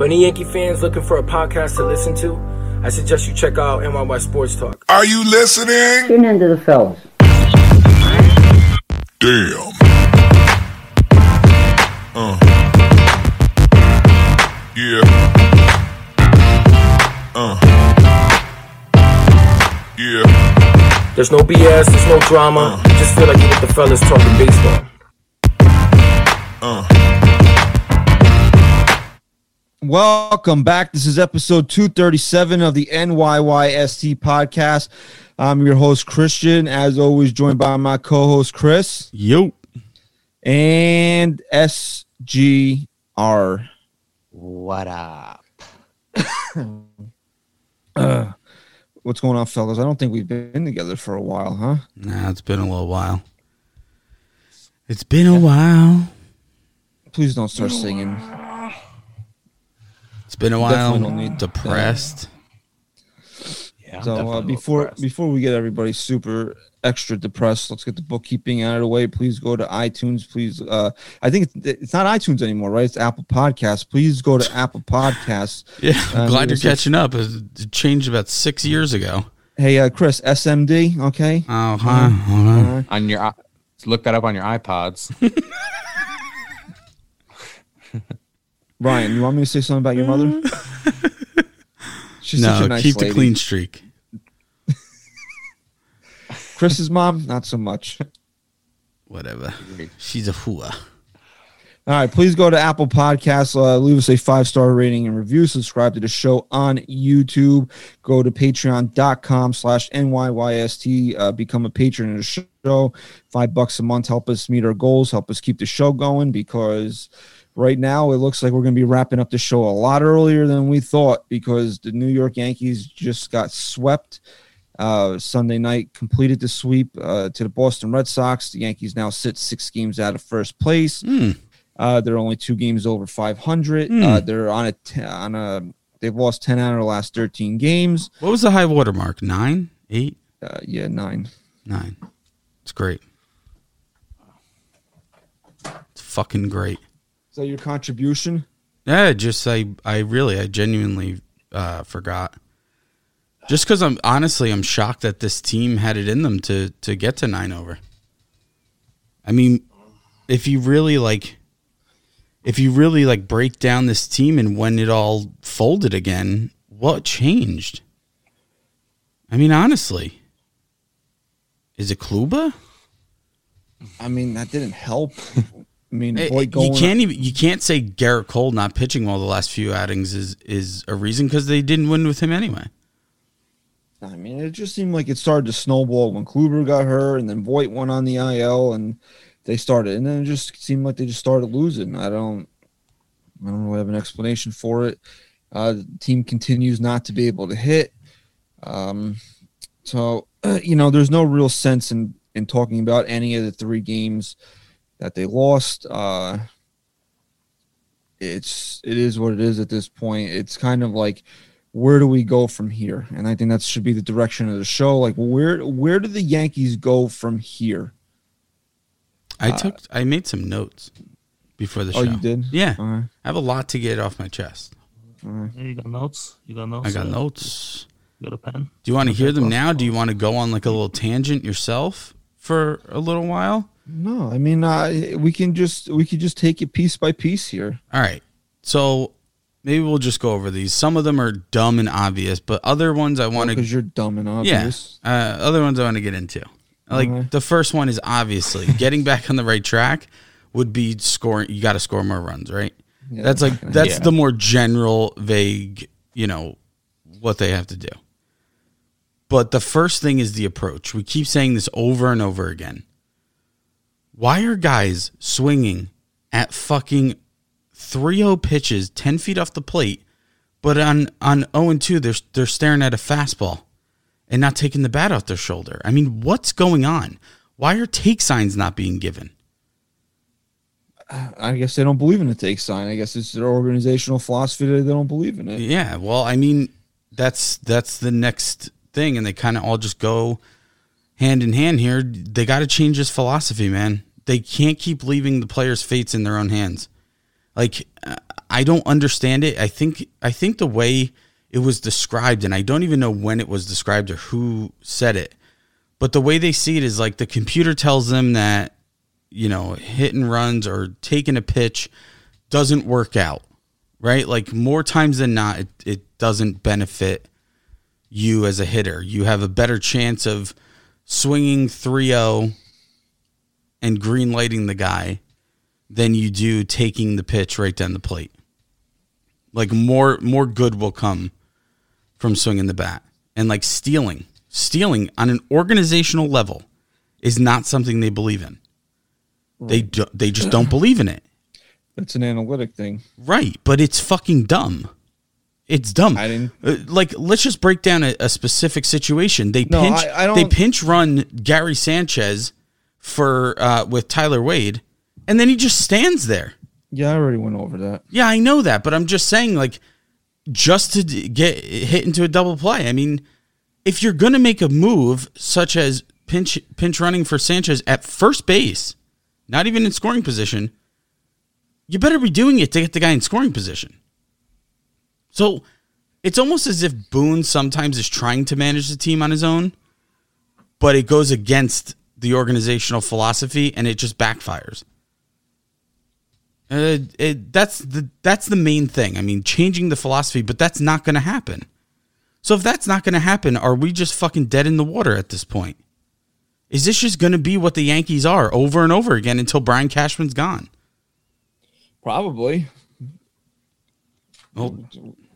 For any Yankee fans looking for a podcast to listen to, I suggest you check out NYY Sports Talk. Are you listening? Tune into the fellas. Damn. Uh. Yeah. Uh. Yeah. There's no BS, there's no drama. Just feel like you're with the fellas talking baseball. Welcome back. This is episode 237 of the NYYST podcast. I'm your host, Christian, as always, joined by my co host, Chris Yo. and SGR. What up? Uh, what's going on, fellas? I don't think we've been together for a while, huh? Nah, it's been a little while. It's been a while. Please don't start singing. It's been a Definitely while. don't need- Depressed. Yeah, I'm So uh, definitely a little before depressed. before we get everybody super extra depressed, let's get the bookkeeping out of the way. Please go to iTunes. Please, uh, I think it's, it's not iTunes anymore, right? It's Apple Podcasts. Please go to Apple Podcasts. Yeah, Uh, I'm glad you're catching up. It changed about six years ago. Hey, uh, Chris, SMD, okay? Oh, huh. Hold on. Uh, on your look that up on your iPods. Ryan, you want me to say something about your mother? She's such No, a nice keep lady. the clean streak. Chris's mom, not so much. Whatever. She's a hua. All right, please go to Apple Podcasts, uh, leave us a five star rating and review. Subscribe to the show on YouTube. Go to patreon.com slash NYYST. Uh, become a patron of the show. Five bucks a month. Help us meet our goals. Help us keep the show going because right now it looks like we're going to be wrapping up the show a lot earlier than we thought because the New York Yankees just got swept. Uh, Sunday night completed the sweep uh, to the Boston Red Sox. The Yankees now sit six games out of first place. Hmm. Uh, they're only two games over 500. Hmm. Uh, they're on a t- on a they've lost 10 out of the last 13 games. What was the high water mark? Nine? Eight? Uh, yeah, nine. Nine. It's great. It's fucking great. That your contribution? Yeah, just I I really I genuinely uh, forgot. Just because I'm honestly I'm shocked that this team had it in them to to get to nine over. I mean, if you really like, if you really like break down this team and when it all folded again, what changed? I mean, honestly, is it Kluber? I mean, that didn't help. I mean, Eh, you can't even you can't say Gerrit Cole not pitching well the last few outings is is a reason because they didn't win with him anyway. I mean, it just seemed like it started to snowball when Kluber got hurt, and then Voit went on the IL, and they started, and then it just seemed like they just started losing. I don't, I don't really have an explanation for it. Uh, the team continues not to be able to hit. Um, so you know, there's no real sense in in talking about any of the three games that they lost. Uh, it's it is what it is at this point. It's kind of like where do we go from here? And I think that should be the direction of the show. Like where where do the Yankees go from here? I took I made some notes before the show. Oh, you did? Yeah, All right. I have a lot to get off my chest. Yeah, you got notes? You got notes? I got uh, notes. You got a pen? Do you want to hear them now? Do you want to go on like a little tangent yourself for a little while? No, I mean uh, we can just we could just take it piece by piece here. All right. So maybe we'll just go over these. Some of them are dumb and obvious, but other ones I want to Because you're dumb and Yeah. obvious. Uh, other ones I want to get into. Like Alright. the first one is obviously getting back on the right track would be scoring. You got to score more runs, right? Yeah, that's like that's Yeah. the more general, vague. You know what they have to do. But the first thing is the approach. We keep saying this over and over again. Why are guys swinging at fucking 3-0 pitches 10 feet off the plate, but on on 0 and 2 they're they're staring at a fastball and not taking the bat off their shoulder? I mean, what's going on? Why are take signs not being given? Uh, I guess they don't believe in the take sign. I guess it's their organizational philosophy that they don't believe in it. Yeah, well, I mean, that's that's the next thing, and they kind of all just go hand in hand here. They got to change this philosophy, man. They can't keep leaving the players' fates in their own hands. Like, I don't understand it. I think I think the way it was described, and I don't even know when it was described or who said it, but the way they see it is like the computer tells them that you know hit and runs or taking a pitch doesn't work out, right? Like more times than not, it, it doesn't benefit you as a hitter. You have a better chance of swinging 3-0 and green lighting the guy than you do taking the pitch right down the plate. Like more more good will come from swinging the bat and like stealing. Stealing on an organizational level is not something they believe in. They do, they just don't believe in it. That's an analytic thing. Right, but it's fucking dumb. It's dumb. I didn't- Uh, like. Let's just break down a, a specific situation. They No, pinch. I- I they pinch run Gary Sanchez for uh, with Tyler Wade, and then he just stands there. Yeah, I already went over that. Yeah, I know that, but I'm just saying, like, just to d- get hit into a double play. I mean, if you're gonna make a move such as pinch pinch running for Sanchez at first base, not even in scoring position, you better be doing it to get the guy in scoring position. So it's almost as if Boone sometimes is trying to manage the team on his own, but it goes against the organizational philosophy and it just backfires. Uh, it, that's the that's the main thing. I mean, changing the philosophy, but that's not going to happen. So if that's not going to happen, are we just fucking dead in the water at this point? Is this just going to be what the Yankees are over and over again until Brian Cashman's gone? Probably. Well,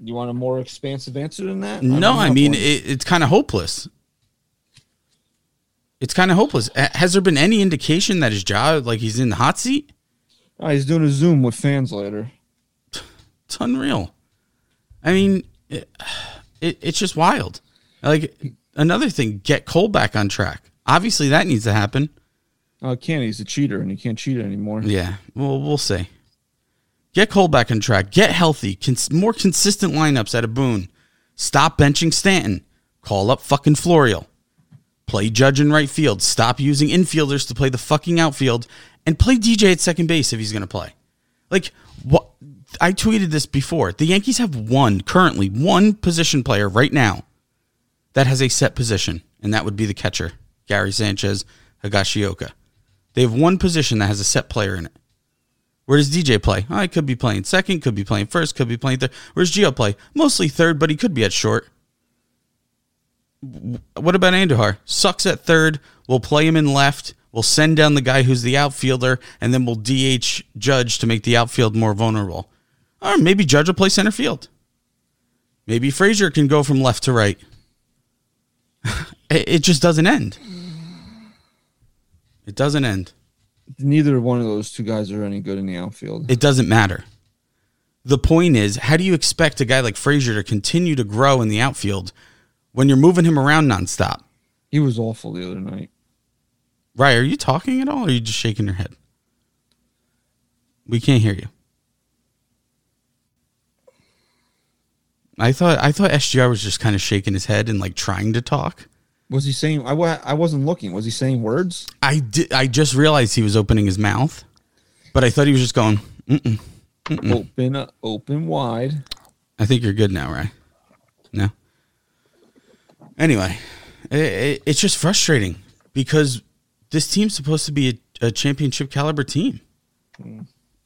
You want a more expansive answer than that? no, don't I mean it, it's kind of hopeless. It's kind of hopeless. Uh, Has there been any indication that his job, like he's in the hot seat? Oh, he's doing a Zoom with fans later. It's unreal. I mean, it, it, it's just wild. Like another thing, get Cole back on track. Obviously, that needs to happen. Oh, can't. He's a cheater, and he can't cheat anymore. Yeah, well, we'll see. Get Cole back on track. Get healthy. Cons- more consistent lineups at a Boone. Stop benching Stanton. Call up fucking Florial. Play Judge in right field. Stop using infielders to play the fucking outfield, and play DJ at second base if he's going to play. Like what? I tweeted this before. The Yankees have one currently one position player right now that has a set position, and that would be the catcher, Gary Sanchez Higashioka. They have one position that has a set player in it. Where does DJ play? Oh, he could be playing second, could be playing first, could be playing third. Where's Gio play? Mostly third, but he could be at short. What about Andujar? Sucks at third. We'll play him in left. We'll send down the guy who's the outfielder, and then we'll DH Judge to make the outfield more vulnerable. Or maybe Judge will play center field. Maybe Frazier can go from left to right. it, it just doesn't end. It doesn't end. Neither one of those two guys are any good in the outfield. It doesn't matter. The point is, how do you expect a guy like Frazier to continue to grow in the outfield when you're moving him around nonstop? He was awful the other night. Right? Are you talking at all, or are you just shaking your head? We can't hear you. I thought I thought SGR was just kind of shaking his head and like trying to talk. Was he saying? I, wa- I wasn't looking. Was he saying words? I did. I just realized he was opening his mouth, but I thought he was just going. Mm-mm. Open, uh, open wide. I think you're good now, right? Anyway, it, it, it's just frustrating because this team's supposed to be a, a championship caliber team, hmm.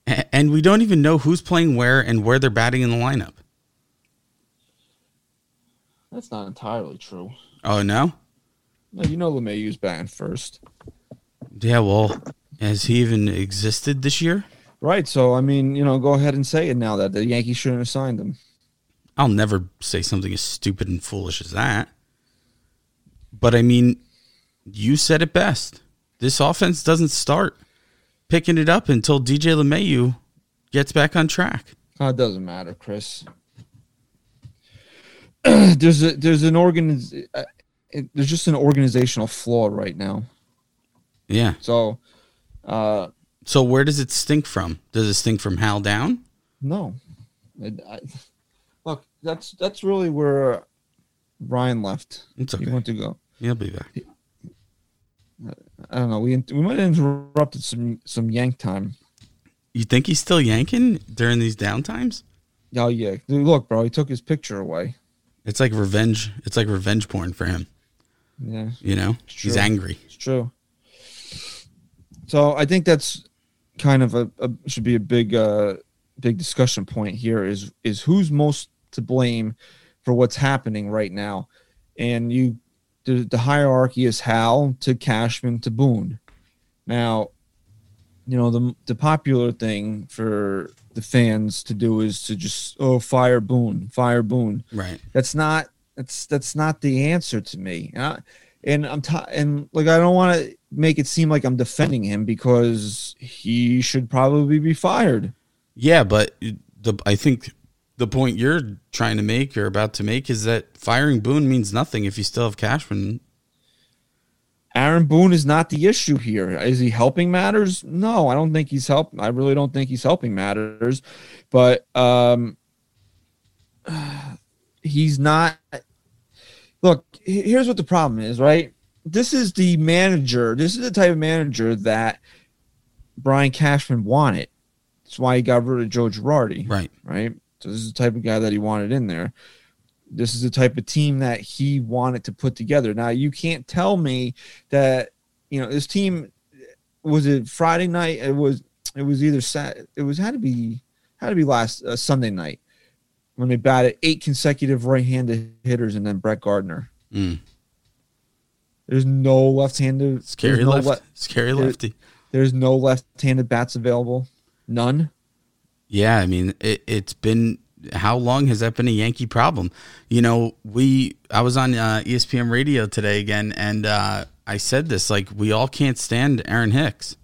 A- and we don't even know who's playing where and where they're batting in the lineup. That's not entirely true. Oh no, No, you know LeMahieu's batting first, yeah. Well, has he even existed this year? right? So I mean, you know, go ahead and say it now that the Yankees shouldn't have signed him. I'll never say something as stupid and foolish as that. But I mean, you said it best. This offense doesn't start picking it up until DJ LeMahieu gets back on track. Oh, it doesn't matter, Chris. there's a there's an organ uh, it- there's just an organizational flaw right now. Yeah. So, uh, So where does it stink from? Does it stink from Hal down? no, It- I, look, that's that's really where Ryan left. It's okay. He went to go. He'll be back. I don't know. We we might have interrupted some some yank time. You think he's still yanking during these downtimes? Oh yeah, Dude, look, bro, he took his picture away. It's like revenge. It's like revenge porn for him. Yeah, You know, he's angry. it's true. So I think that's kind of a, a should be a big uh big discussion point here is is who's most to blame for what's happening right now, and you the, the hierarchy is Hal to Cashman to Boone. Now, you know the the popular thing for the fans to do is to just oh fire Boone, fire Boone. Right. That's not that's that's not the answer to me. And, I, and I'm t- and like I don't want to make it seem like I'm defending him because he should probably be fired. Yeah, but the I think the point you're trying to make or about to make is that firing Boone means nothing if you still have Cashman. Aaron Boone is not the issue here. Is he helping matters? No, I don't think he's help. I really don't think he's helping matters. But um, he's not. Look, here's what the problem is. Right, this is the manager. This is the type of manager that Brian Cashman wanted. That's why he got rid of Joe Girardi Right. right? So this is the type of guy that he wanted in there. This is the type of team that he wanted to put together. Now you can't tell me that you know this team was it Friday night. It was it was either Sat. It was had to be had to be last uh, Sunday night when they batted eight consecutive right-handed hitters and then Brett Gardner. Mm. There's no left-handed. Scary no left. le- Scary there- lefty. there's no left-handed bats available. None. Yeah, I mean, it, it's been how long has that been a Yankee problem? You know, we I was on uh, ESPN radio today again, and uh, I said this like we all can't stand Aaron Hicks,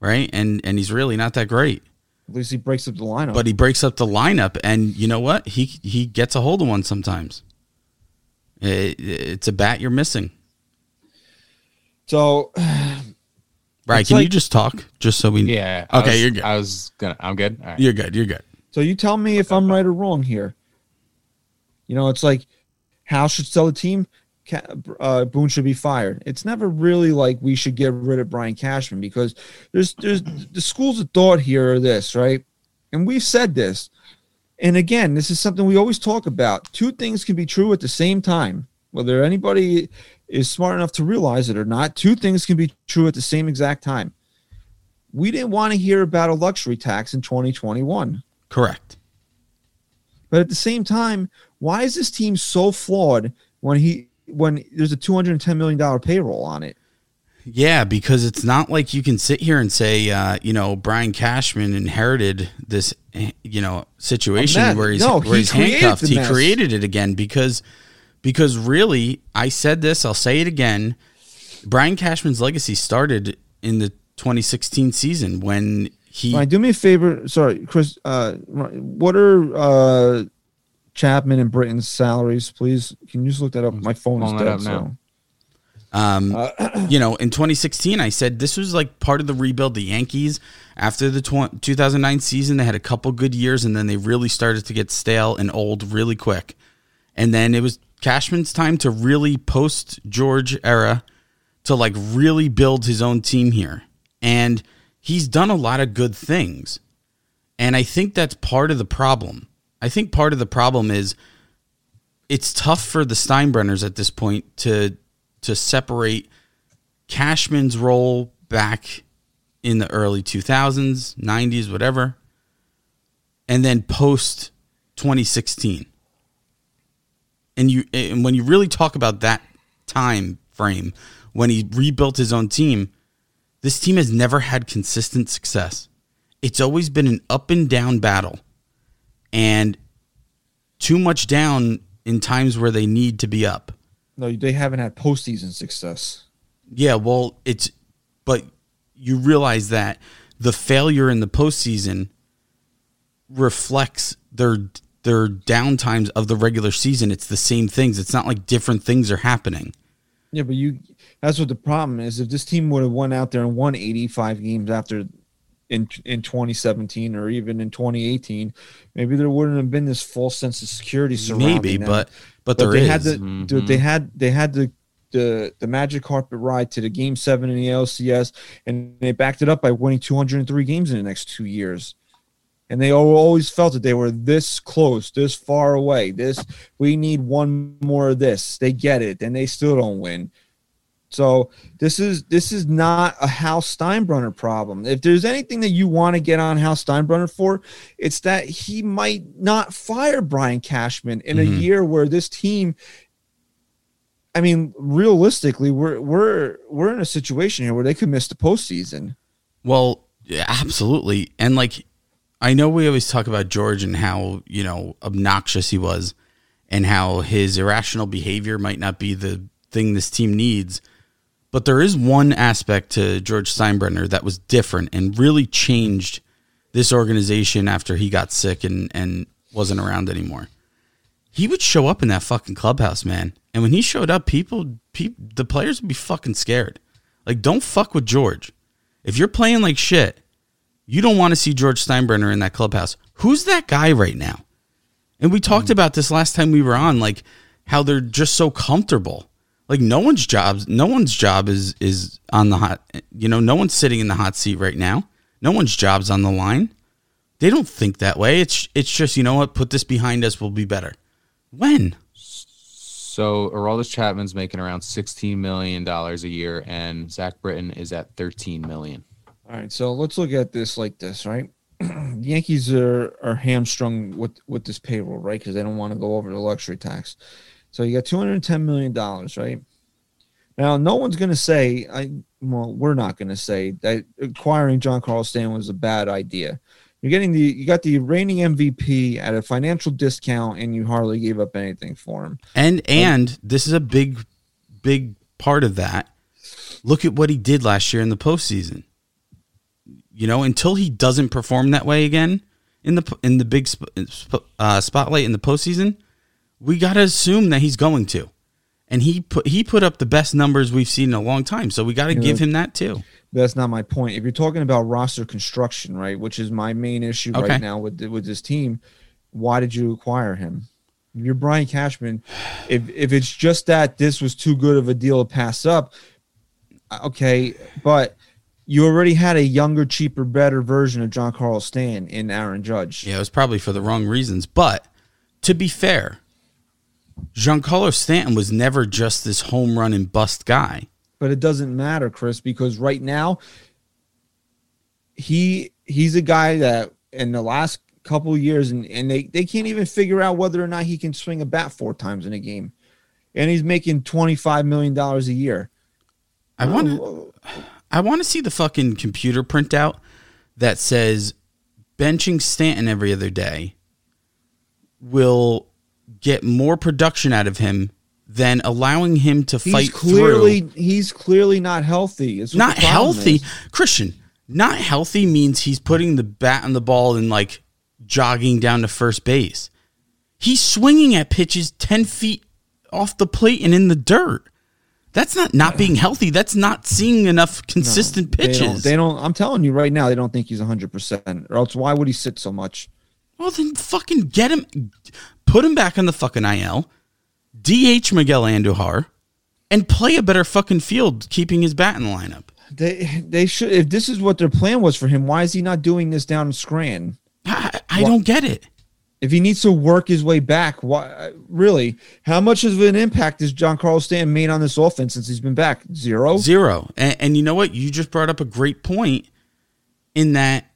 right? And and he's really not that great, At least he breaks up the lineup. but he breaks up the lineup, and you know what? He he gets a hold of one sometimes. It, it's a bat you're missing, so right? It's Can you just talk, just so we? Yeah. Okay, was- you're good. I was gonna. I'm good. All right. You're good. You're good. So you tell me if I'm right or wrong here. You know, it's like Hal should sell the team. Uh, Boone should be fired. It's never really like we should get rid of Brian Cashman because there's there's the schools of thought here are this right, and we've said this, and again, this is something we always talk about. Two things can be true at the same time, whether anybody is smart enough to realize it or not. Two things can be true at the same exact time. We didn't want to hear about a luxury tax in 2021. Correct. But at the same time, why is this team so flawed when he when there's a two hundred and ten million dollar payroll on it? Yeah, because it's not like you can sit here and say, uh, you know, Brian Cashman inherited this, eh, you know, situation where he's No, where he he's handcuffed. He created it again because because really, I said this, I'll say it again. Brian Cashman's legacy started in the 2016 season when he Ryan, do me a favor. Sorry, Chris. Uh, what are uh, Chapman and Britton's salaries, please? Can you just look that up? My phone is that dead. So. now. Um, Uh, you know, in 2016, I said this was like part of the rebuild. The Yankees, after the tw- 2009 season, they had a couple good years, and then they really started to get stale and old really quick. And then it was Cashman's time to really post George era to like really build his own team here. And he's done a lot of good things. And I think that's part of the problem. I think part of the problem is it's tough for the Steinbrenners at this point to to separate Cashman's role back in the early 2000s, 90s, whatever, and then post 2016. And you and when you really talk about that time frame when he rebuilt his own team, this team has never had consistent success. It's always been an up and down battle. And too much down in times where they need to be up. no, they haven't had postseason success. Yeah, well, it's but you realize that the failure in the postseason reflects their their downtimes of the regular season. It's the same things. It's not like different things are happening. Yeah, but you that's what the problem is. If this team would have went out there and won 85 games after in in 2017 or even in 2018, maybe there wouldn't have been this false sense of security surrounding Maybe, them. but but, but they is. had the Mhm. they had they had the the the magic carpet ride to the game seven in the LCS, and they backed it up by winning 203 games in the next two years. And they always felt that they were this close, this far away. This we need one more of this. They get it, and they still don't win. So this is this is not a Hal Steinbrenner problem. If there's anything that you want to get on Hal Steinbrenner for, it's that he might not fire Brian Cashman in a Mhm. year where this team. I mean, realistically, we're we're we're in a situation here where they could miss the postseason. Well, yeah, absolutely. And like, I know we always talk about George and how, you know, obnoxious he was and how his irrational behavior might not be the thing this team needs. But there is one aspect to George Steinbrenner that was different and really changed this organization after he got sick and, and wasn't around anymore. He would show up in that fucking clubhouse, man. And when he showed up, people, people the players would be fucking scared. Like, don't fuck with George. If you're playing like shit, you don't want to see George Steinbrenner in that clubhouse. Who's that guy right now? And we talked hmm. about this last time we were on, like how they're just so comfortable. Like no one's jobs, no one's job is is on the hot. You know, no one's sitting in the hot seat right now. No one's job's on the line. They don't think that way. It's it's just you know what, put this behind us, we'll be better. When? So Aroldis Chapman's making around sixteen million dollars a year, and Zach Britton is at thirteen million. All right, so let's look at this like this, right? the Yankees are are hamstrung with with this payroll, right? Because they don't want to go over the luxury tax. So you got two hundred ten million dollars, right? Now, no one's going to say, I well, we're not going to say that acquiring Giancarlo Stanton was a bad idea. You're getting the you got the reigning MVP at a financial discount, and you hardly gave up anything for him. And and this is a big, big part of that. Look at what he did last year in the postseason. You know, until he doesn't perform that way again in the in the big sp- sp- uh, spotlight in the postseason, we got to assume that he's going to. And he put he put up the best numbers we've seen in a long time, so we got to Yeah. give him that too. that's not my point. If you're talking about roster construction, right, which is my main issue Okay. right now with with this team, why did you acquire him? If you're Brian Cashman. If if it's just that this was too good of a deal to pass up, uh, okay, but you already had a younger, cheaper, better version of Giancarlo Stan in Aaron Judge. Yeah, it was probably for the wrong reasons. But to be fair, Giancarlo Stanton was never just this home run and bust guy. but it doesn't matter, Chris, because right now he he's a guy that in the last couple of years and, and they, they can't even figure out whether or not he can swing a bat four times in a game. And he's making twenty five million dollars a year. I want I want to see the fucking computer printout that says benching Stanton every other day will get more production out of him than allowing him to He's fight clearly through. he's clearly not healthy. It's Not healthy. is. Christian, not healthy means he's putting the bat on the ball and like jogging down to first base. He's swinging at pitches 10 feet off the plate and in the dirt. That's not not being healthy. That's not seeing enough consistent They don't, pitches. they don't I'm telling you right now, they don't think he's hundred percent. Or else why would he sit so much? well, then fucking get him, put him back on the fucking IL, DH Miguel Andujar, and play a better fucking field, keeping his bat in the lineup. They they should if this is what their plan was for him, why is he not doing this down in Scranton? I, I don't get it. If he needs to work his way back, why really? How much of an impact has Giancarlo Stanton made on this offense since he's been back? Zero. Zero. And, and you know what? You just brought up a great point in that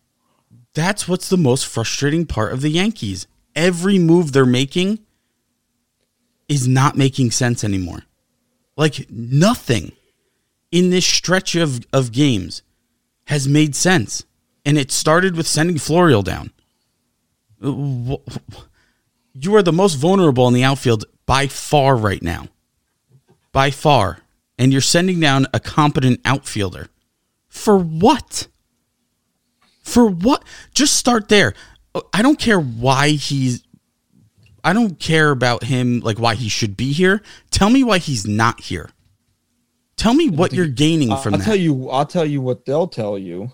that's what's the most frustrating part of the Yankees. Every move they're making is not making sense anymore. Like nothing in this stretch of, of games has made sense. And it started with sending Florial down. You are the most vulnerable in the outfield by far right now by far, and you're sending down a competent outfielder. For what? For what? Just start there. I don't care why he's. I don't care about him, like why he should be here. Tell me why he's not here. Tell me what you're gaining from I'll that. tell you. I'll tell you what they'll tell you.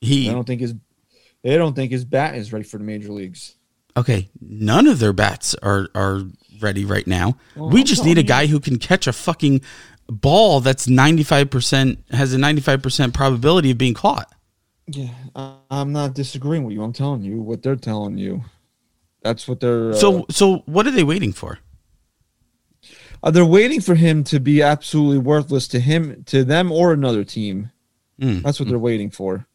he They don't think his they don't think his bat is ready for the major leagues. okay. None of their bats are are ready right now. we I'm just need a guy who can catch a fucking ball that's ninety five percent has a ninety five percent probability of being caught. Yeah, I'm not disagreeing with you. I'm telling you what they're telling you. That's what they're. Uh, So so what are they waiting for? uh, they're waiting for him to be absolutely worthless to him, to them, or another team. Mm. That's what they're waiting for.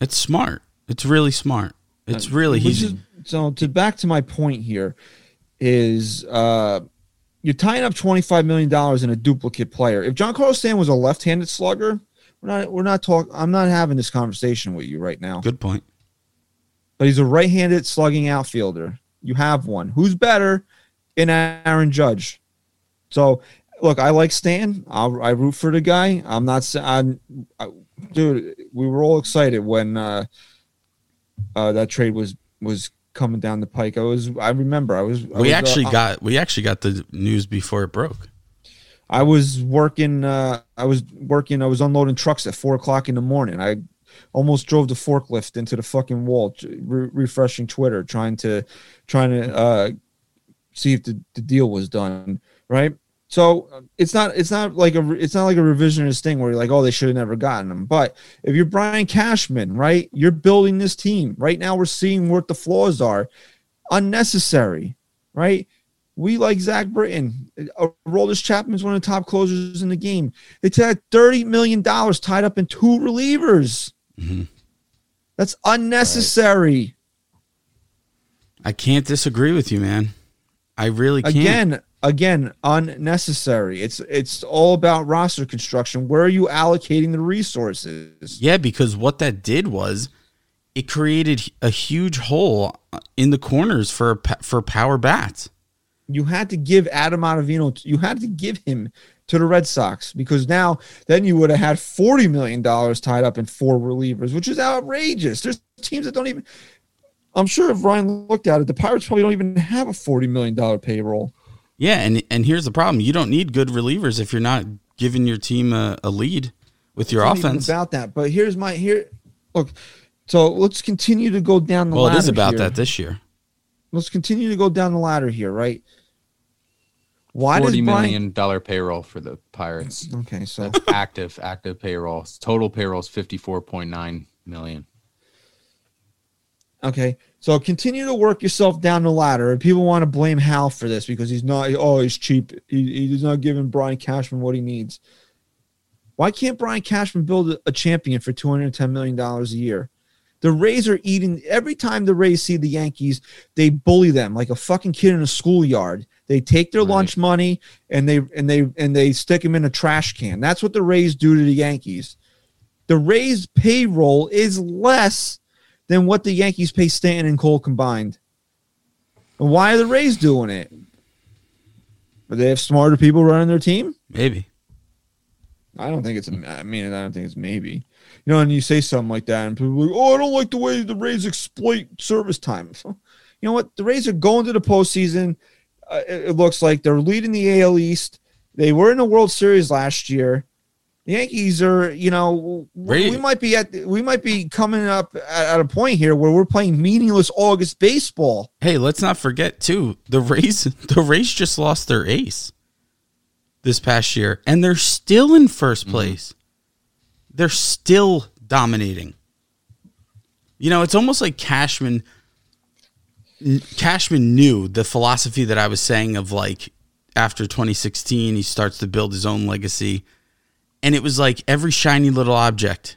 It's smart. It's really smart. It's really Which he's is- so to back to my point here is uh you're tying up twenty five million dollars in a duplicate player. If Giancarlo Stan was a left handed slugger, we're not we're not talking. I'm not having this conversation with you right now. good point. But he's a right handed slugging outfielder. You have one. Who's better in Aaron Judge? So look, I like Stan. I'll, I root for the guy. I'm not. I'm, I, dude. We were all excited when uh, uh, that trade was was coming down the pike. I was. I remember. I was. I We was, actually uh, got we actually got the news before it broke. I was working. Uh, I was working. I was unloading trucks at four o'clock in the morning. I almost drove the forklift into the fucking wall, re- refreshing Twitter, trying to, trying to uh, see if the, the deal was done. Right. So uh, it's not. It's not like a. It's not like a revisionist thing where you're like, oh, they should have never gotten him. But if you're Brian Cashman, right, you're building this team. Right now, we're seeing what the flaws are. Unnecessary. Right. We like Zach Britton. Uh, Roldis Chapman's one of the top closers in the game. It's had thirty million dollars tied up in two relievers. Mhm. That's unnecessary. I can't disagree with you, man. I really can't. Again, again, unnecessary. It's it's all about roster construction. Where are you allocating the resources? Yeah, because what that did was it created a huge hole in the corners for for power bats. You had to give Adam Ottavino. You had to give him to the Red Sox because now then you would have had forty million dollars tied up in four relievers, which is outrageous. There's teams that don't even. I'm sure if Ryan looked at it, the Pirates probably don't even have a forty million dollar payroll. Yeah, and and here's the problem: you don't need good relievers if you're not giving your team a, a lead with your It's not even offense. about that. But here's my here. Look, so let's continue to go down the ladder. Well, it ladder. is about here. that this year. Let's continue to go down the ladder here, right? Why does Forty Brian? million dollar payroll for the Pirates. Okay, so That's active, active payroll. Total payroll is fifty four point nine million. okay, so continue to work yourself down the ladder. And people want to blame Hal for this because he's not. Oh, he's cheap. He, he's not giving Brian Cashman what he needs. Why can't Brian Cashman build a- champion for two hundred ten million dollars a year? The Rays are eating every time the Rays see the Yankees, they bully them like a fucking kid in a schoolyard. They take their Right. lunch money and they and they and they stick them in a trash can. That's what the Rays do to the Yankees. The Rays payroll is less than what the Yankees pay Stanton and Cole combined. And why are the Rays doing it? Do they have smarter people running their team? Maybe. I don't think it's. I mean, I don't think it's maybe. You know, and you say something like that, and people are like, "Oh, I don't like the way the Rays exploit service time." You know what? The Rays are going to the postseason. Uh, it, it looks like they're leading the AL East. They were in the World Series last year. The Yankees are, you know, we might be at we might be coming up at, at a point here where we're playing meaningless August baseball. Hey, let's not forget too. The Rays, the Rays just lost their ace this past year, and they're still in 1st mm-hmm. place. They're still dominating. You know, it's almost like Cashman. Cashman knew the philosophy that I was saying of like after 2016, he starts to build his own legacy, and it was like every shiny little object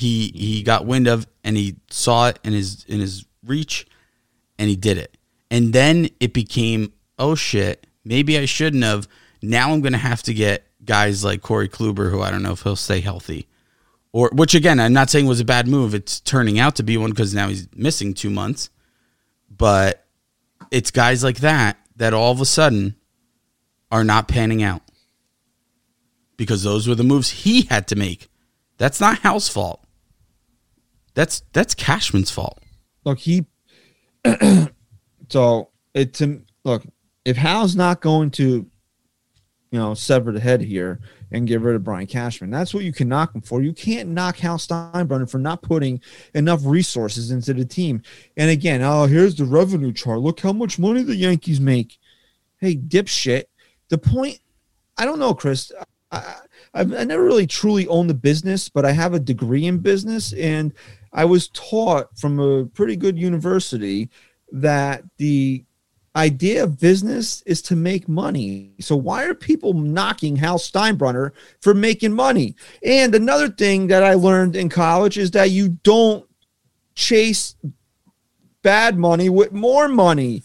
he he got wind of, and he saw it in his in his reach, and he did it. And then it became, oh shit, maybe I shouldn't have. Now I'm to have to get guys like Corey Kluber, who I don't know if he'll stay healthy. Or, which again, I'm not saying was a bad move. It's turning out to be one because now he's missing two months. But it's guys like that that all of a sudden are not panning out because those were the moves he had to make. That's not Hal's fault. That's that's Cashman's fault. look he so it to look if hal's not going to you know sever the head here and get rid of brian cashman that's what you can knock him for you can't knock hal steinbrenner for not putting enough resources into the team and again oh here's the revenue chart look how much money the yankees make hey dipshit the point i don't know chris I, I've, I never really truly owned the business, but I have a degree in business, and I was taught from a pretty good university that the idea of business is to make money. So why are people knocking Hal Steinbrenner for making money? And another thing that I learned in college is that you don't chase bad money with more money.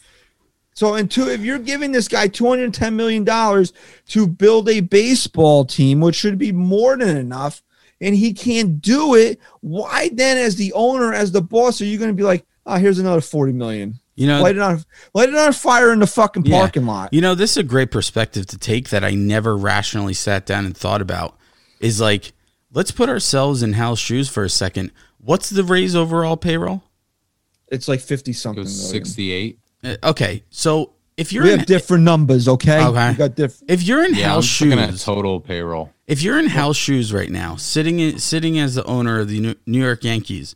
So, and two, if you're giving this guy $210 million to build a baseball team, which should be more than enough, and he can't do it, why then, as the owner, as the boss, are you going to be like, oh, here's another 40 million? You know, light it on, light it on fire in the fucking Yeah. parking lot. You know, this is a great perspective to take that I never rationally sat down and thought about. Is like, let's put ourselves in Hal's shoes for a second. What's the Rays overall payroll? It's like 50 It something. was million. 68. Uh, Okay, so if you're We in, have different numbers, okay? Okay. We got different. if you're in Yeah, I'm Hal's just looking at shoes, total payroll. if you're in Hal's shoes right now, sitting in, sitting as the owner of the New- New York Yankees,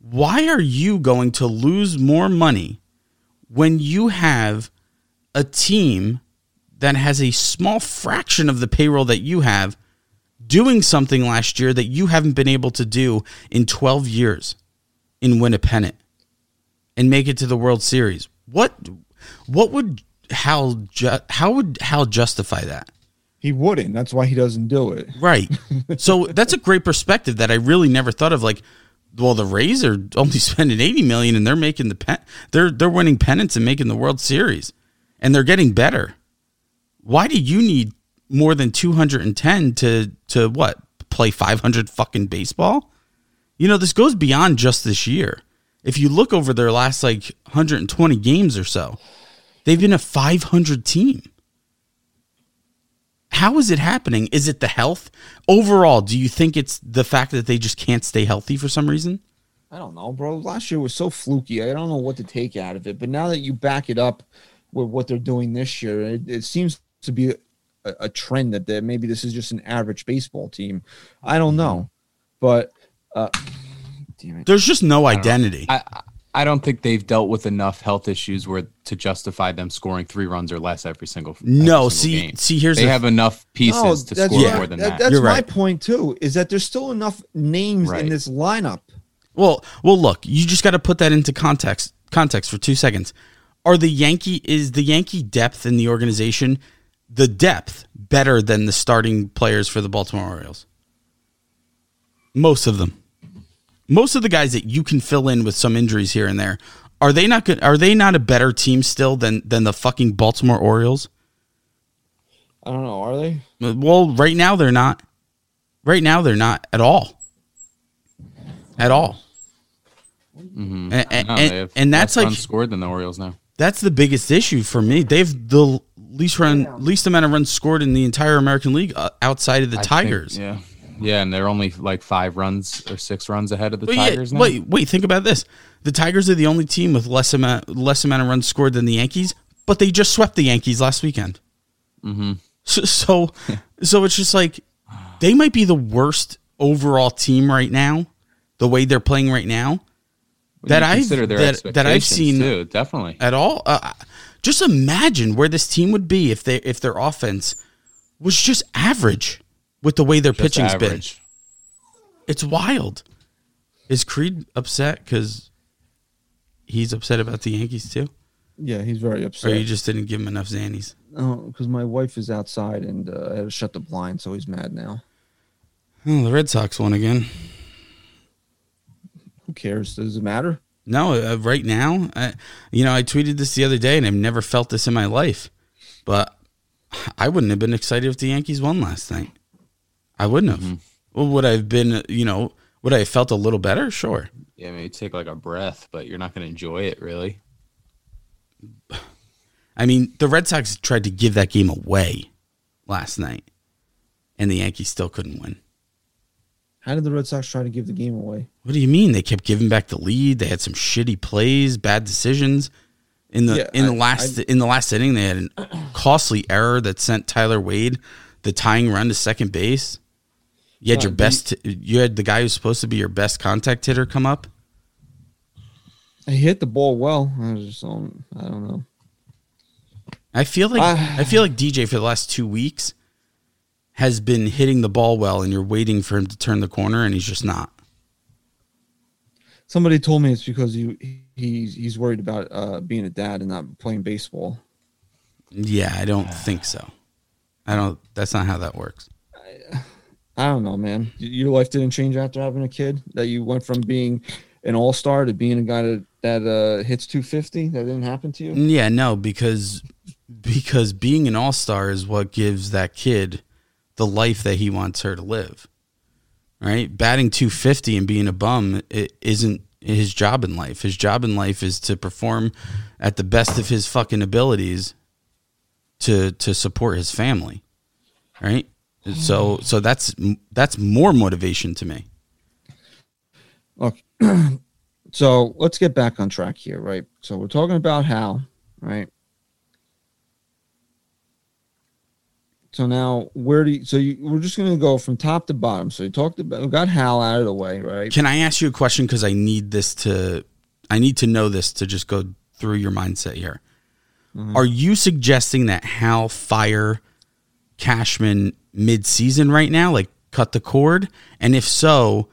why are you going to lose more money when you have a team that has a small fraction of the payroll that you have doing something last year that you haven't been able to do in 12 years in win a pennant and make it to the World Series? What what would Hal ju- how would Hal justify that? He wouldn't. That's why he doesn't do it. Right. So that's a great perspective that I really never thought of. Like, well, the Rays are only spending eighty million, and they're making the pen. They're they're winning pennants and making the World Series, and they're getting better. Why do you need more than two hundred and ten to to what play five hundred fucking baseball? You know, this goes beyond just this year. If you look over their last like hundred and twenty games or so, they've been a five hundred team. How is it happening? Is it the health? Overall, do you think it's the fact that they just can't stay healthy for some reason? I don't know, bro. Last year was so fluky. I don't know what to take out of it. But now that you back it up with what they're doing this year, it, it seems to be a, a trend that maybe this is just an average baseball team. I don't know, but uh, damn it. There's just no identity. I I- I don't think they've dealt with enough health issues where to justify them scoring three runs or less every single. every No, single see- game. see, here's they the- have enough pieces No, to that's score right. more than That- that. That's You're my right. point too. Is that there's still enough names Right. in this lineup. Well, well, look, you just got to put that into context. Context for two seconds. Are the Yankee is the Yankee depth in the organization the depth better than the starting players for the Baltimore Orioles? Most of them, most of the guys that you can fill in with some injuries here and there, are they not good? Are they not a better team still than than the fucking Baltimore Orioles? I don't know. Are they? Well, right now they're not. Right now they're not at all. At all. And, and, and- they and that's like scored than the Orioles now. that's the biggest issue for me. They've the least run least amount of runs scored in the entire American League uh, outside of the I think- Tigers. yeah, yeah, and they're only like five runs or six runs ahead of the But yeah, Tigers now. wait, wait, think about this. The Tigers are the only team with less amount less amount of runs scored than the Yankees, but they just swept the Yankees last weekend. Mm-hmm. So, so, so it's just like they might be the worst overall team right now, the way they're playing right now. That I've- that- that I've seen- too, definitely. at all. Uh, just imagine where this team would be if they if their offense was just average with the way their Just pitching's been. It's wild. Is Creed upset because he's upset about the Yankees too, Yeah, he's very upset. or you just didn't give him enough Xannies? Oh, because my wife is outside and uh, I had to shut the blind, so he's mad now. Oh, the Red Sox won again. Who cares? Does it matter? No, uh, right now, I, you know, I tweeted this the other day, and I've never felt this in my life. But I wouldn't have been excited if the Yankees won last night. I wouldn't have. Mm-hmm. Well, would I have been? You know, would I have felt a little better? Sure. Yeah, maybe take like a breath, but you're not going to enjoy it really. I mean, the Red Sox tried to give that game away last night, and the Yankees still couldn't win. How did the Red Sox try to give the game away? What do you mean? They kept giving back the lead. They had some shitty plays, bad decisions. In the Yeah, in the I- last in the last inning, they had a costly error that sent Tyler Wade the tying run to second base. You had your best. You had the guy who's supposed to be your best contact hitter come up. He hit the ball well. I was just um, I don't know. I feel like Ah. I feel like DJ for the last two weeks has been hitting the ball well, and you're waiting for him to turn the corner, and he's just not. Somebody told me it's because he he's he's worried about uh, being a dad and not playing baseball. Yeah, I don't think so. I don't. That's not how that works. I don't know, man. Your life didn't change after having a kid. That you went from being an all star to being a guy that that uh, hits 250. That didn't happen to you. Yeah, no, because because being an all star is what gives that kid the life that he wants her to live. Right? Batting 250 and being a bum it isn't his job in life. His job in life is to perform at the best of his fucking abilities to to support his family. Right? So so that's that's more motivation to me. Look, so let's get back on track here, right? So we're talking about Hal, right? So now, where do you? So you, we're just going to go from top to bottom. So you talked about, we got Hal out of the way, right? Can I ask you a question because I need this to I need to know this to just go through your mindset here. Mm-hmm. Are you suggesting that Hal fire Cashman mid-season right now, like cut the cord? And if so,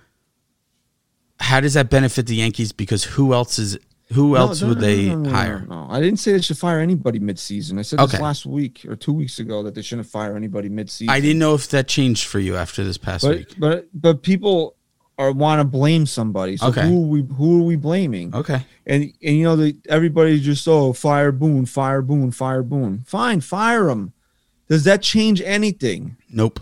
how does that benefit the Yankees? Because who else is who else no, would no, they no, no, hire? No, I didn't say they should fire anybody mid-season. I said Okay. this last week or two weeks ago that they shouldn't fire anybody mid-season. I didn't know if that changed for you after this past but week. but but people are want to blame somebody. So Okay. who are we who are we blaming? Okay. And and you know the everybody just oh fire Boone, fire Boone, fire Boone. Fine, fire him. Does that change anything? Nope.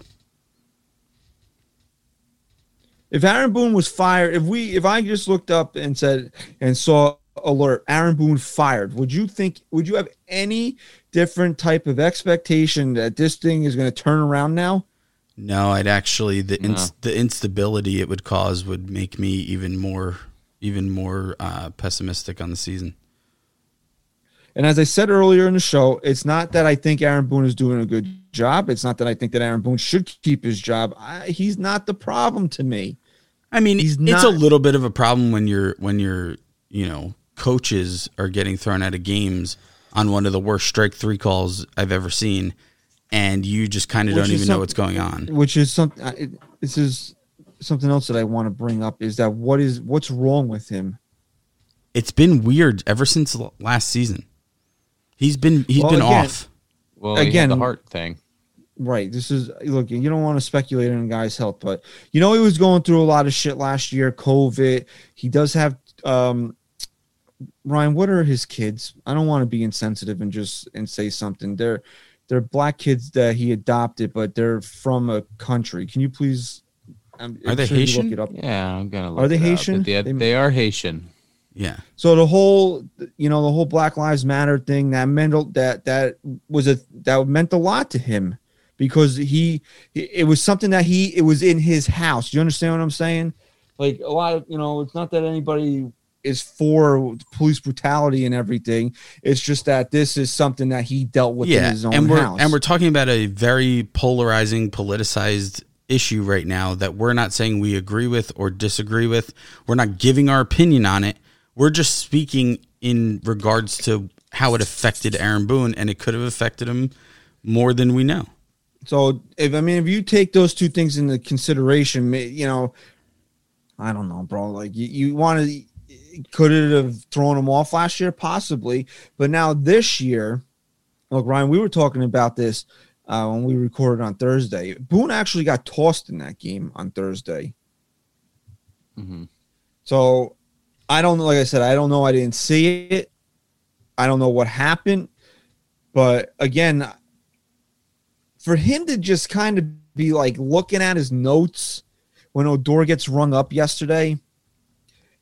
If Aaron Boone was fired, if we if I just looked up and said and saw alert Aaron Boone fired, would you think would you have any different type of expectation that this thing is going to turn around now? No, I'd actually the No. ins- the instability it would cause would make me even more even more uh, pessimistic on the season. And as I said earlier in the show, it's not that I think Aaron Boone is doing a good job. It's not that I think that Aaron Boone should keep his job. I, he's not the problem to me. I mean, He's it's a little bit of a problem when you're when you're you know coaches are getting thrown out of games on one of the worst strike three calls I've ever seen, and you just kind of don't even know what's going on. which is something this is something else that i want to bring up is that what is what's wrong with him It's been weird ever since last season. He's been he's Well, been again- off. Well, again, Again- the heart thing. right this is look you don't want to speculate on a guy's health but you know he was going through a lot of shit last year covid he does have um ryan what are his kids i don't want to be insensitive and just and say something they're they're black kids that he adopted but they're from a country can you please I'm, Are I'm they sure Haitian? Look it up. Yeah, I'm gonna. Look Are they it Haitian? but Yeah, They- they, are Haitian. Yeah, So the whole, you know, the whole Black Lives Matter thing that meant that that was a that meant a lot to him because he it was something that he it was in his house. You understand what I'm saying? Like a lot of you know, it's not that anybody is for police brutality and everything. It's just that this is something that he dealt with in his own and we're house. and we're talking about a very polarizing, politicized issue right now that we're not saying we agree with or disagree with. We're not giving our opinion on it. We're just speaking in regards to how it affected Aaron Boone, and it could have affected him more than we know. So if I mean if you take those two things into consideration, you know, I don't know, bro. Like you, you want to could it have thrown him off last year? Possibly, but now this year, look, Ryan, we were talking about this uh, when we recorded on Thursday. Boone actually got tossed in that game on Thursday. hmm So I don't know. Like I said, I don't know. I didn't see it. I don't know what happened. But again, for him to just kind of be like looking at his notes when Odor gets rung up yesterday,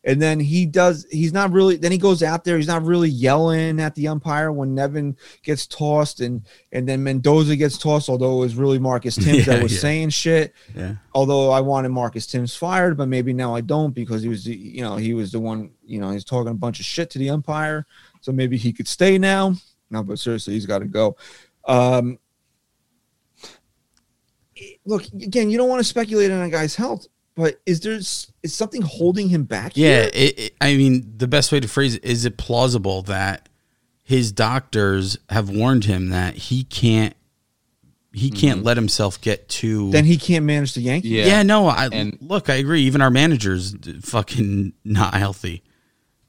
and then he does, he's not really, then he goes out there, he's not really yelling at the umpire when Nevin gets tossed and and then Mendoza gets tossed, although it was really Marcus Thames Yeah, that was yeah. saying shit Yeah, although I wanted Marcus Thames fired, but maybe now I don't because he was, the, you know, he was the one, you know, he's talking a bunch of shit to the umpire, so maybe he could stay now. No, but seriously, he's got to go. Um, look again, you don't want to speculate on a guy's health, but is there is something holding him back? yeah. here? It, it, I mean, the best way to phrase it is: it plausible that his doctors have warned him that he can't he can't mm-hmm. let himself get too. Then he can't manage the Yankees. Yeah. yeah, no, I And- look, I agree. Even our managers d- fucking not healthy.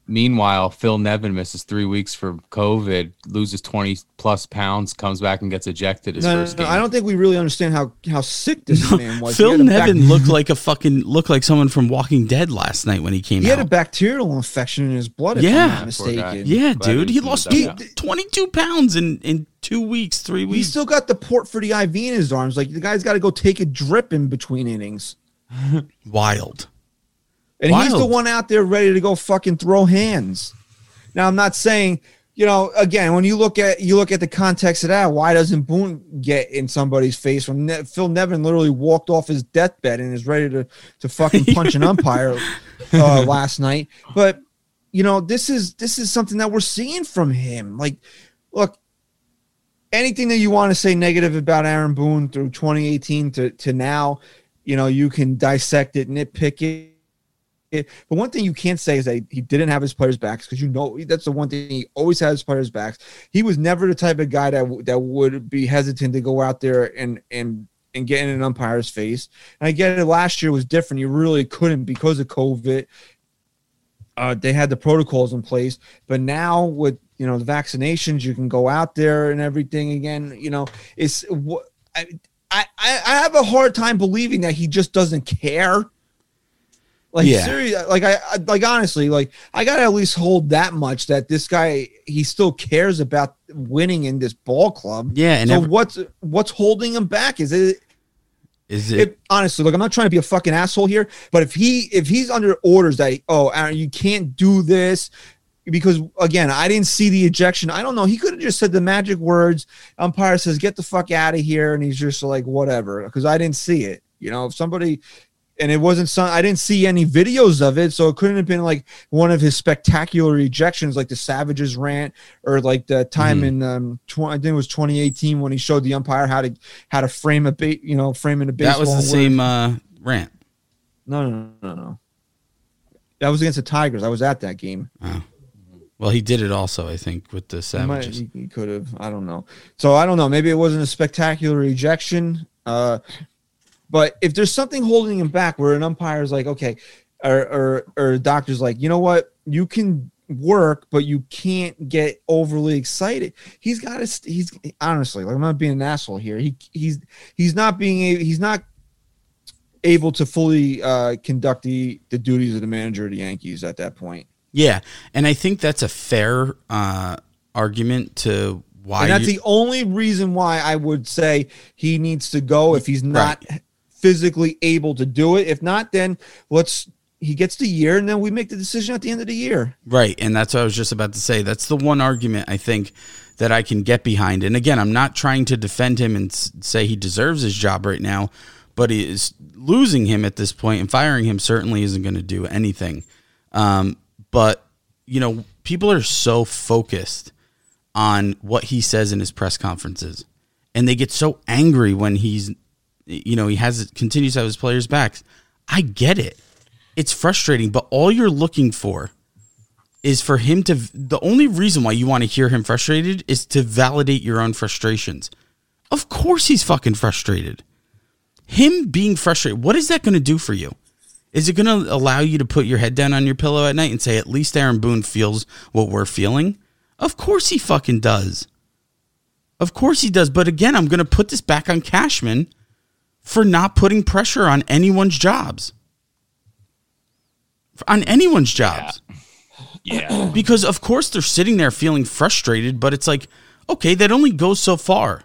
Meanwhile, Phil Nevin misses three weeks for COVID, loses 20 plus pounds, comes back and gets ejected his No, no, first no, game. I don't think we really understand how how sick this man was. Phil had a bac- Nevin looked like a fucking looked like someone from Walking Dead last night when he came he had a bacterial infection in his blood. If Yeah. I'm not mistaken. yeah, Glad dude, he lost dugout. two- 22 pounds in in two weeks, three weeks. He weeks. still got the port for the IV in his arms. Like the guy's got to go take a drip in between innings, Wild. And he's the one out there ready to go fucking throw hands. Now I'm not saying, you know, again when you look at you look at the context of that, why doesn't Boone get in somebody's face when ne- Phil Nevin literally walked off his deathbed and is ready to to fucking punch an umpire uh, last night? But you know, this is this is something that we're seeing from him. Like, look, anything that you want to say negative about Aaron Boone through 2018 to, to now, you know, you can dissect it, nitpick it. But one thing you can't say is that he didn't have his players' backs because you know that's the one thing he always had his players' backs. He was never the type of guy that that would be hesitant to go out there and and and get in an umpire's face. And I get it. Last year was different. You really couldn't because of COVID. Uh, they had the protocols in place, but now with you know the vaccinations, you can go out there and everything again. You know, it's what I, I I have a hard time believing that he just doesn't care. Like Yeah. seriously, like I, I like honestly, like I gotta at least hold that much that this guy he still cares about winning in this ball club. Yeah, and so every- what's what's holding him back? Is it Is it? honestly, look, I'm not trying to be a fucking asshole here, but if he if he's under orders that oh Aaron, you can't do this because again, I didn't see the ejection. I don't know. He could have just said the magic words. Umpire says, "Get the fuck out of here," and he's just like, "Whatever," because I didn't see it. You know, if somebody and it wasn't some I didn't see any videos of it, so it couldn't have been like one of his spectacular ejections, like the Savages rant, or like the time Mhm. in um, tw- I think it was 2018 when he showed the umpire how to how to frame a bait, you know, frame in a baseball. that was the and same uh, rant. no, no, no, no. That was against the Tigers. I was at that game. Well, he did it also, I think, with the He, might- Savages. he, he could have. I don't know. So I don't know. Maybe it wasn't a spectacular ejection. Uh, but if there's something holding him back, where an umpire's like, okay, or or or a doctor's like, you know what, you can work, but you can't get overly excited. He's got to. He's honestly, like I'm not being an asshole here. He he's he's not being a, he's not able to fully uh, conduct the the duties of the manager of the Yankees at that point. Yeah, and I think that's a fair uh, argument to why. and that's you- the only reason why I would say he needs to go if he's not physically able to do it. If not, then let's he gets the year and then we make the decision at the end of the year. Right, and that's what I was just about to say. That's the one argument I think that I can get behind. And again, I'm not trying to defend him and say he deserves his job right now, but is losing him at this point and firing him certainly isn't going to do anything. Um, but you know, people are so focused on what he says in his press conferences, and they get so angry when he's, you know, he has continues to have his players' backs. I get it. It's frustrating, but all you're looking for is for him to the only reason why you want to hear him frustrated is to validate your own frustrations. Of course he's fucking frustrated. Him being frustrated, what is that going to do for you? Is it going to allow you to put your head down on your pillow at night and say at least Aaron Boone feels what we're feeling? Of course he fucking does. Of course he does, but again, I'm going to put this back on Cashman for not putting pressure on anyone's jobs. On anyone's jobs Yeah. because of course they're sitting there feeling frustrated but it's like okay that only goes so far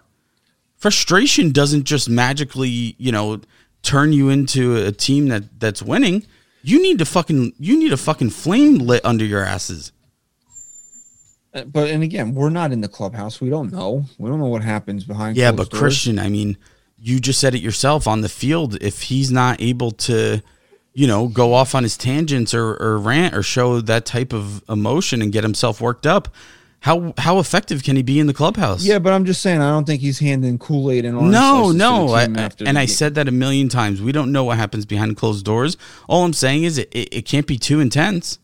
frustration doesn't just magically you know turn you into a team that that's winning you need to fucking you need a fucking flame lit under your asses Uh, But and again, we're not in the clubhouse. We don't know. We don't know what happens behind. yeah but doors. christian i mean you just said it yourself on the field if he's not able to you know go off on his tangents or, or rant or show that type of emotion and get himself worked up how how effective can he be in the clubhouse Yeah, but I'm just saying, I don't think he's handing Kool Aid and orange No, no, I, and the I game. said that a million times. We don't know what happens behind closed doors. All I'm saying is it, it, it can't be too intense,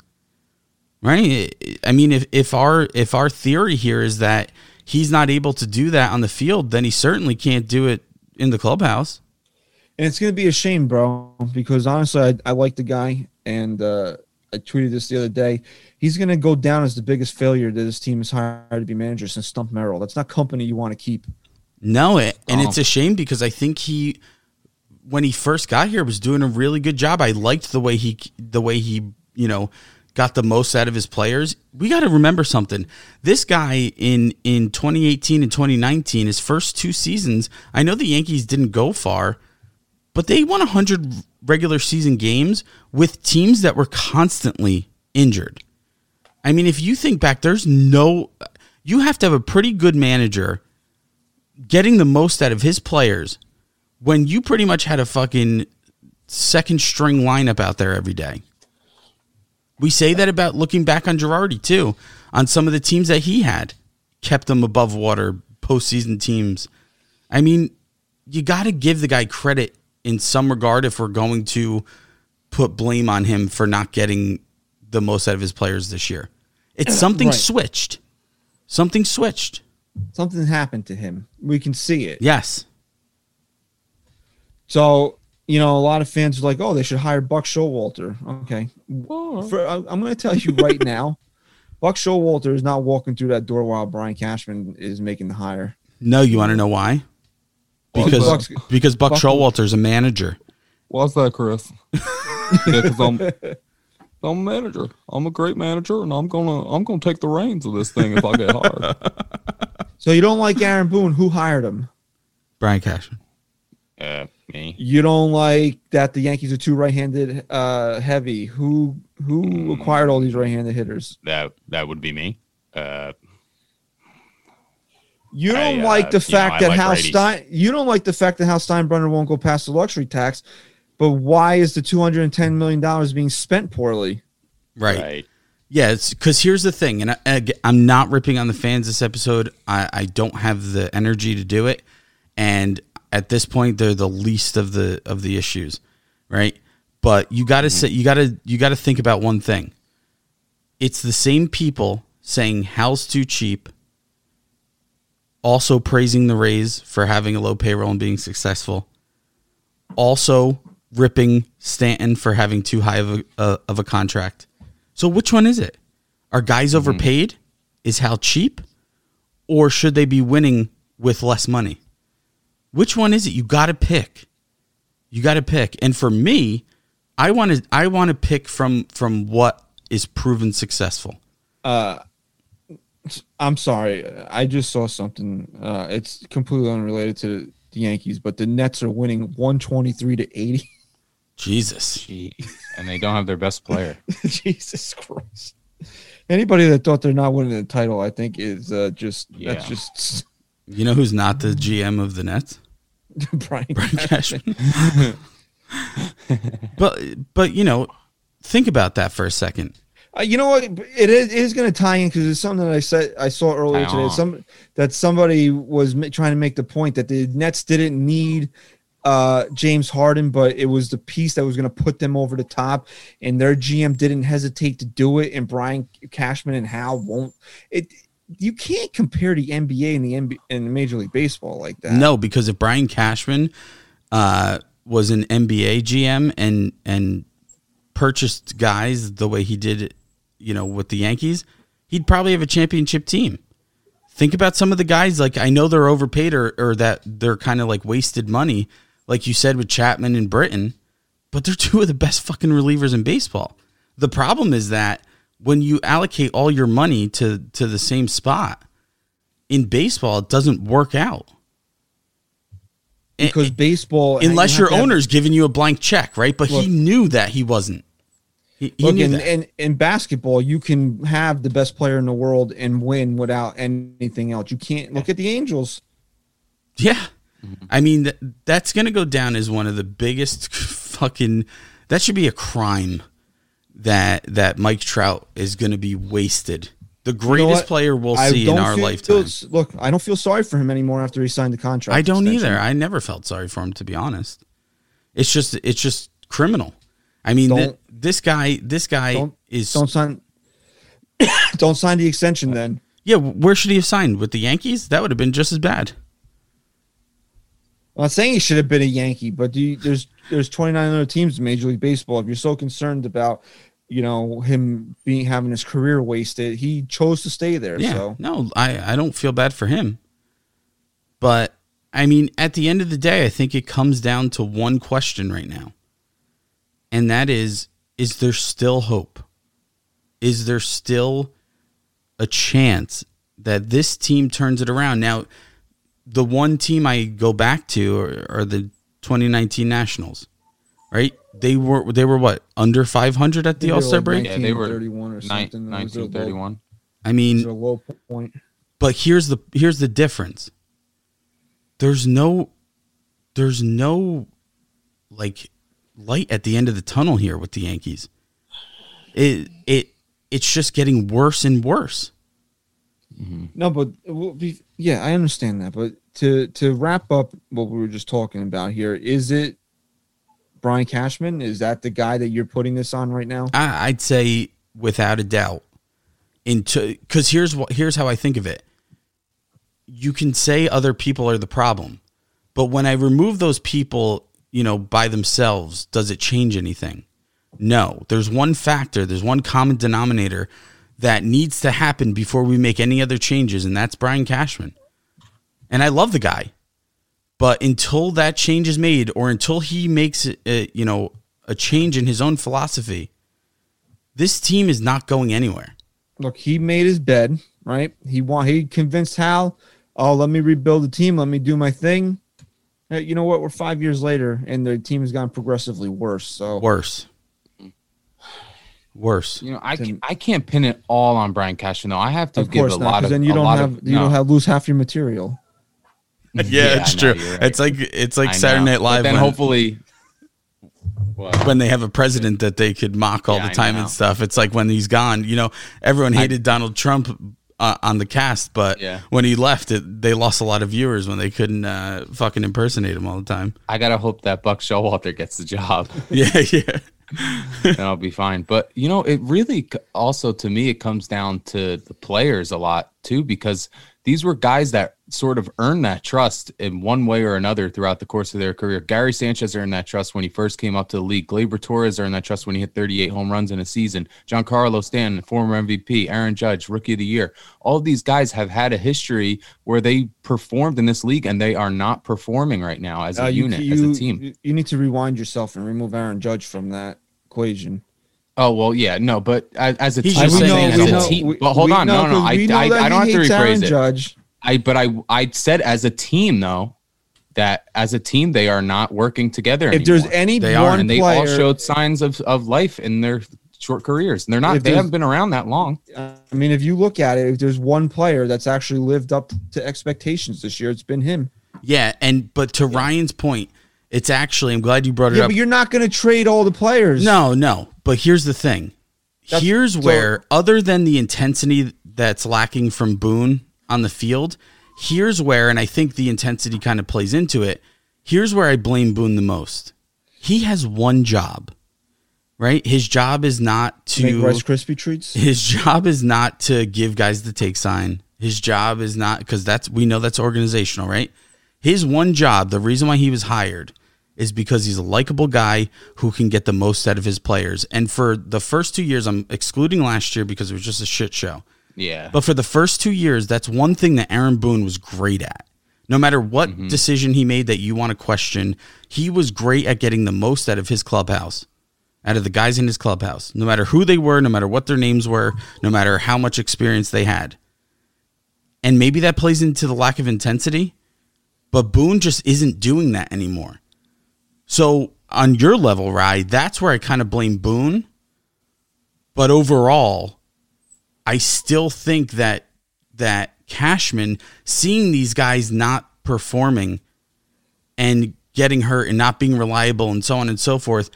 right? I mean, if if our if our theory here is that he's not able to do that on the field, then he certainly can't do it in the clubhouse. And it's gonna be a shame, bro, because honestly, I, I like the guy, and uh, I tweeted this the other day. He's gonna go down as the biggest failure that this team has hired to be manager since Stump Merrill. That's not company you want to keep. No, it, and Oh. it's a shame because I think he, when he first got here, was doing a really good job. I liked the way he, the way he, you know, got the most out of his players. We got to remember something. This guy in in 2018 and 2019, his first two seasons, I know the Yankees didn't go far, but they won 100 regular season games with teams that were constantly injured. I mean, if you think back, there's no, you have to have a pretty good manager getting the most out of his players when you pretty much had a fucking second string lineup out there every day. We say that about looking back on Girardi too, on some of the teams that he had, kept them above water, postseason teams. I mean, you got to give the guy credit in some regard if we're going to put blame on him for not getting the most out of his players this year. It's something Right. switched. Something switched. Something happened to him. We can see it. Yes. So you know, a lot of fans are like, "Oh, they should hire Buck Showalter." Okay, For, I- I'm going to tell you right now, Buck Showalter is not walking through that door while Brian Cashman is making the hire. No, you want to know why? Because Buck's- because Buck Buck- is a manager. Why's that, Chris? yeah, because I'm I'm a manager. I'm a great manager, and I'm gonna I'm gonna take the reins of this thing if I get hired. So you don't like Aaron Boone? Who hired him? Brian Cashman. uh, me. You don't like that the Yankees are too right-handed uh, heavy. Who who Hmm. acquired all these right-handed hitters? That that would be me. Uh, You don't I, uh, like the you know, fact that like Hal righties. Stein. You don't like the fact that Hal Steinbrenner won't go past the luxury tax. But why is the two hundred and ten million dollars being spent poorly? Right. right. Yeah, it's because here's the thing, and I, I, I'm not ripping on the fans this episode. I, I don't have the energy to do it, and at this point, they're the least of the of the issues, right? But you got to say you got to you got to think about one thing. It's the same people saying Hal's too cheap, also praising the Rays for having a low payroll and being successful, also ripping Stanton for having too high of a, uh, of a contract. So which one is it? Are guys overpaid? Is Hal cheap? Or should they be winning with less money? Which one is it? You got to pick. You got to pick. And for me, I want to I want to pick from from what is proven successful. Uh I'm sorry, I just saw something. Uh, it's completely unrelated to the Yankees, but the Nets are winning 123 to 80. Jesus. Gee. And they don't have their best player. Jesus Christ! Anybody that thought they're not winning the title, I think, is uh, just that's just You know who's not the GM of the Nets? Brian. Cashman. but but you know, think about that for a second. Uh, you know what? It is, it is going to tie in because it's something that I said I saw earlier Tie today. Some that somebody was ma- trying to make the point that the Nets didn't need uh, James Harden, but it was the piece that was going to put them over the top, and their GM didn't hesitate to do it. And Brian Cashman and Hal won't. It you can't compare the NBA and the NBA and Major League Baseball like that. No, because if Brian Cashman uh, was an NBA GM and and purchased guys the way he did, you know, with the Yankees, he'd probably have a championship team. Think about some of the guys. Like I know they're overpaid or or that they're kind of like wasted money, like you said with Chapman and Britton, but they're two of the best fucking relievers in baseball. The problem is that when you allocate all your money to to the same spot in baseball, it doesn't work out. because baseball, unless you your to have- owner's giving you a blank check, right? But Look- he knew that he wasn't. He, he Look, knew in, that. in, in basketball, you can have the best player in the world and win without anything else. You can't look at the Angels. yeah, I mean th- that's gonna go down as one of the biggest fucking. That should be a crime that that Mike Trout is gonna be wasted. The You know greatest player we'll I see in don't our feel- lifetime. Look, I don't feel sorry for him anymore after he signed the contract. I don't extension. either. I never felt sorry for him to be honest. It's just it's just criminal. I mean, th- this guy this guy Don't is don't sign. don't sign the extension then. yeah. Where should he have signed with the Yankees? That would have been just as bad. I'm not saying he should have been a Yankee, but do you, there's there's 29 other teams in Major League Baseball. If you're so concerned about, you know, him being having his career wasted, he chose to stay there. Yeah. So No, I, I don't feel bad for him. But I mean, at the end of the day, I think it comes down to one question right now. And that is is there still hope? Is there still a chance that this team turns it around? Now, the one team I go back to are, are the 2019 Nationals, right? They were they were what under 500 at the They All Star like break. Yeah, they were 31 or something. That was their low- 1931. I mean, was their low point. but here's the here's the difference there's no there's no like light at the end of the tunnel here with the yankees it it it's just getting worse and worse mm-hmm. No, but it will be, yeah, I understand that. But to to wrap up what we were just talking about here, is it Brian Cashman? Is that the guy that you're putting this on right now? I, i'd say without a doubt. Into because here's what here's how i think of it. You can say other people are the problem but when i remove those people you know by themselves does it change anything? No. There's one factor there's one common denominator that needs to happen before we make any other changes and that's brian cashman. And i love the guy but until that change is made or until he makes a, uh, you know a change in his own philosophy this team is not going anywhere Look, he made his bed, right? He want he convinced Hal, oh, let me rebuild the team, let me do my thing. Hey, you know what? We're five years later, and the team has gone progressively worse. So worse worse You know, I can, I can't pin it all on Brian Cashman though. I have to of give course a not, lot of then you a don't lot have of, you no. don't have lose half your material. yeah, Yeah, it's no, true right. it's like it's like I saturday know. night live But then when, hopefully, What? when they have a president that they could mock all Yeah, the time and stuff it's like when he's gone you know everyone hated donald trump uh, on the cast but Yeah. when he left it they lost a lot of viewers when they couldn't uh, fucking impersonate him all the time I gotta hope that Buck Showalter gets the job. yeah yeah and I'll be fine. But you know, it really also to me it comes down to the players a lot too, because these were guys that sort of earned that trust in one way or another throughout the course of their career. Gary Sanchez earned that trust when he first came up to the league. Gleyber Torres earned that trust when he hit 38 home runs in a season. Giancarlo Stanton, former MVP, Aaron Judge, rookie of the year. All of these guys have had a history where they performed in this league and they are not performing right now as a Uh, you- unit, you, as a team. You need to rewind yourself and remove Aaron Judge from that equation. Oh well, yeah, no, but as, as a team, just I'm saying saying as as a a team. we- But hold we on, no, no, I, I, I don't have to hates Aaron rephrase it. Judge. I, but I, I said as a team though that as a team they are not working together. If there's any They are, and they player, all showed signs of, of life in their short careers, and they're not. They haven't been around that long. I mean, if you look at it, if there's one player that's actually lived up to expectations this year, it's been him. yeah and but to ryan's point it's actually i'm glad you brought it Yeah, up but you're not going to trade all the players. No, no. But here's the thing. That's- here's where, other than the intensity that's lacking from Boone on the field, here's where, and I think the intensity kind of plays into it. Here's where I blame Boone the most. He has one job, right? His job is not to make Rice Krispie treats. his job is not to give guys the take sign. His job is not because that's we know that's organizational, right? His one job, the reason why he was hired, is because he's a likable guy who can get the most out of his players. And for the first two years, I'm excluding last year because it was just a shit show. Yeah, But for the first two years, that's one thing that Aaron Boone was great at. No matter what mm-hmm. decision he made that you want to question, he was great at getting the most out of his clubhouse, out of the guys in his clubhouse. No matter who they were, no matter what their names were, no matter how much experience they had. And maybe that plays into the lack of intensity, but Boone just isn't doing that anymore. So on your level, Rye, that's where I kind of blame Boone. But overall, I still think that that Cashman seeing these guys not performing and getting hurt and not being reliable and so on and so forth,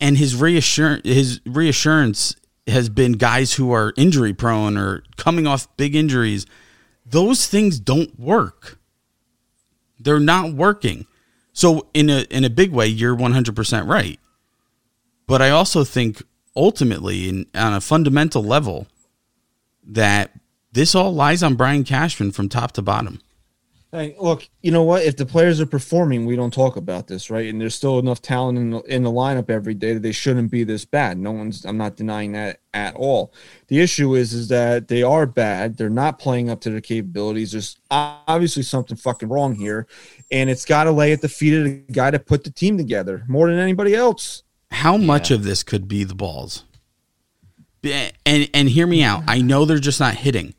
and his reassurance his reassurance has been guys who are injury prone or coming off big injuries. Those things don't work. They're not working. So in a in a big way, you're 100% right. But I also think ultimately in, on a fundamental level that this all lies on Brian Cashman from top to bottom. Hey, look, you know what? If the players are performing, we don't talk about this, right? And there's still enough talent in the, in the lineup every day that they shouldn't be this bad. No one's. I'm not denying that at all. The issue is, is that they are bad. They're not playing up to their capabilities. There's obviously something fucking wrong here, and it's got to lay at the feet of the guy to put the team together more than anybody else. How much of this could be the balls? And and hear me out. I know they're just not hitting,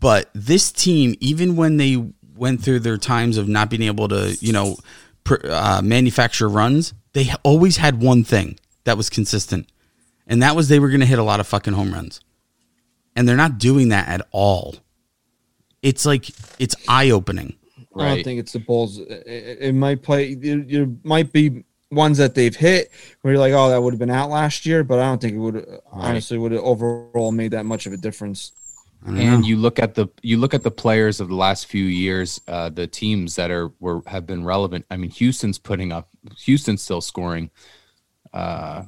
but this team, even when they went through their times of not being able to, you know, pr- uh, manufacture runs, they always had one thing that was consistent, and that was they were going to hit a lot of fucking home runs, and they're not doing that at all. It's like it's eye opening. I don't think it's the Bulls. It, it- it might play. There, there might be ones that they've hit where you're like, oh, that would have been out last year, but I don't think it would. Honestly, would have overall made that much of a difference. And know. you look at the you look at the players of the last few years, uh, the teams that are were have been relevant. I mean, Houston's putting up, Houston's still scoring, uh,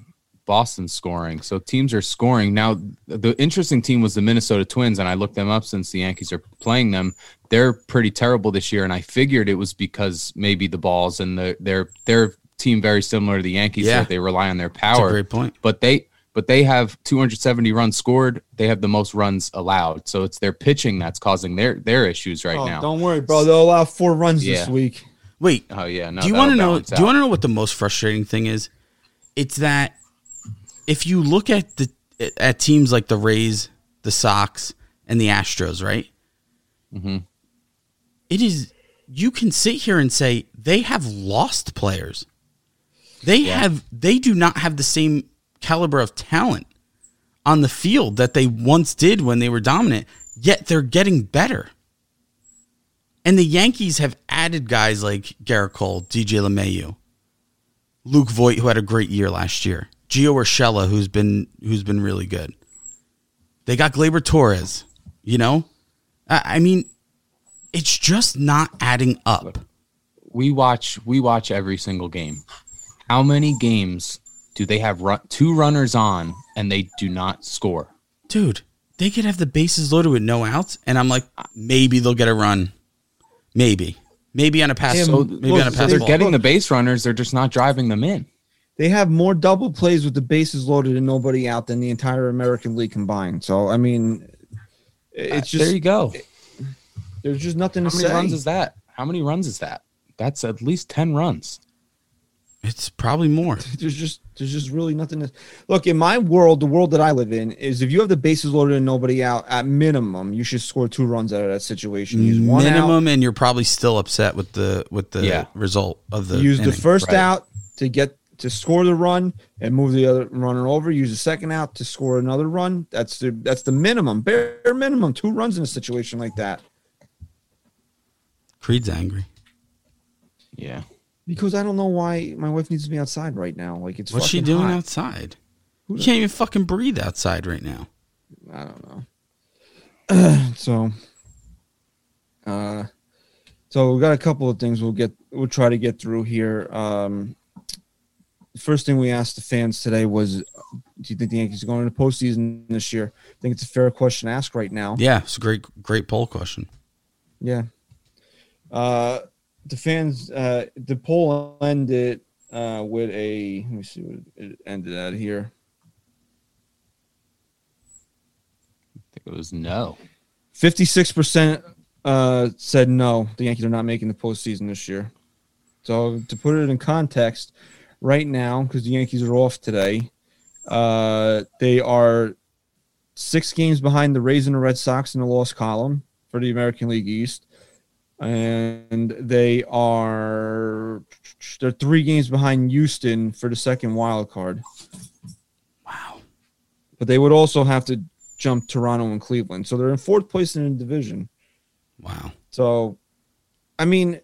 Boston's scoring. So teams are scoring now. The interesting team was the Minnesota Twins, and I looked them up since the Yankees are playing them. They're pretty terrible this year, and I figured it was because maybe the balls and the their their team very similar to the Yankees. Yeah. that they rely on their That's a power great point. but they but they have 270 runs scored. They have the most runs allowed. So it's their pitching that's causing their their issues right oh, now. don't worry, bro. They'll allow four runs this week. Wait, Oh yeah, no. do you want to know? balance Do you want to know what the most frustrating thing is? It's that if you look at the at teams like the Rays, the Sox, and the Astros, right? Mm-hmm. It is you can sit here and say they have lost players. They have they do not have the same caliber of talent on the field that they once did when they were dominant. Yet they're getting better. And the Yankees have added guys like Gerrit Cole, DJ LeMahieu, Luke Voit, who had a great year last year, Gio Urshela, who's been who's been really good. They got Gleyber Torres. You know, I, I mean, it's just not adding up. we watch we watch every single game. How many games do they have run, two runners on and they do not score? dude, they could have the bases loaded with no outs, and I'm like, maybe they'll get a run, maybe, maybe on a pass, Tim, So maybe look, on a pass they're ball. getting the base runners. They're just not driving them in. They have more double plays with the bases loaded and nobody out than the entire American League combined. So I mean, uh, it's there just you go. there's just nothing How to many runs is that? How many runs is that? That's at least ten runs. It's probably more. there's just there's just really nothing to look in my world the world that i live in is if you have the bases loaded and nobody out at minimum you should score two runs out of that situation use one out Minimum, and you're probably still upset with the with the Yeah. result of the use the first right. out to get to score the run and move the other runner over use the second out to score another run that's the that's the minimum bare minimum two runs in a situation like that Creed's angry. Yeah. Because i don't know why my wife needs to be outside right now like it's What's she doing hot. outside? You can't even fucking breathe outside right now. I don't know. so, uh, so we got a couple of things we'll get. We'll try to get through here. Um, the first thing we asked the fans today was, "Do you think the Yankees are going to postseason this year?" I think it's a fair question to ask right now. Yeah, it's a great great poll question. Yeah. Uh, the fans, uh, the poll ended uh, with a. Let me see what it ended at here. I think it was no. 56% uh, said no, the Yankees are not making the postseason this year. So to put it in context, right now, because the Yankees are off today, uh, they are six games behind the Rays and the Red Sox in the loss column for the American League East. And they are they're three games behind Houston for the second wild card. Wow. But they would also have to jump Toronto and Cleveland. So they're in fourth place in the division. Wow. So, I mean,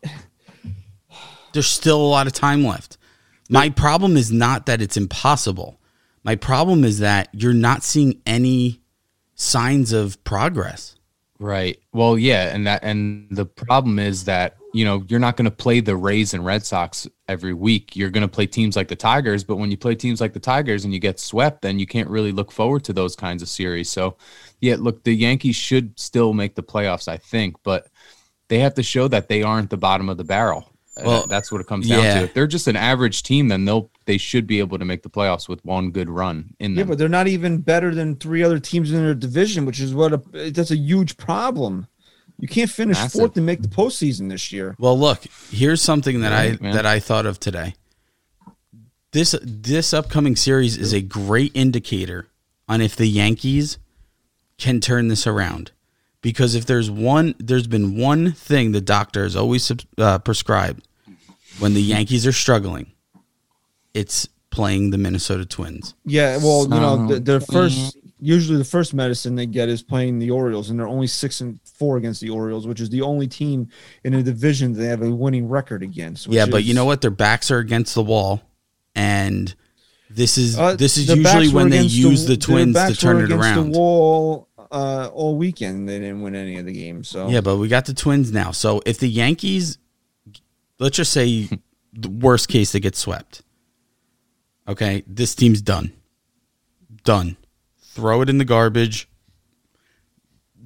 There's still a lot of time left. My problem is not that it's impossible. My problem is that you're not seeing any signs of progress. Right. Well, yeah, and that and the problem is that you know you're not going to play the Rays and Red Sox every week. You're going to play teams like the Tigers, but when you play teams like the Tigers and you get swept, then you can't really look forward to those kinds of series. So, yeah, look, the Yankees should still make the playoffs, I think, but they have to show that they aren't the bottom of the barrel. Well, that's what it comes down yeah. to. If they're just an average team, then they'll they should be able to make the playoffs with one good run in Yeah, but they're not even better than three other teams in their division, which is what a, that's a huge problem. You can't finish Massive. fourth and make the postseason this year. Well, look, here's something that Right, I man. that I thought of today. This this upcoming series is a great indicator on if the Yankees can turn this around. Because if there's one, there's been one thing the doctor has always uh, prescribed when the Yankees are struggling, it's playing the Minnesota Twins. Yeah, well, you know, the, their first usually the first medicine they get is playing the Orioles, and they're only six and four against the Orioles, which is the only team in a division they have a winning record against. which yeah, but you know what? Their backs are against the wall, and this is Uh, this is usually when they use the, their Twins to turn were it around. The wall uh, all weekend, they didn't win any of the games. So Yeah, but we got the Twins now. So if the Yankees, let's just say, the worst case they get swept. Okay, this team's done. Done. Throw it in the garbage.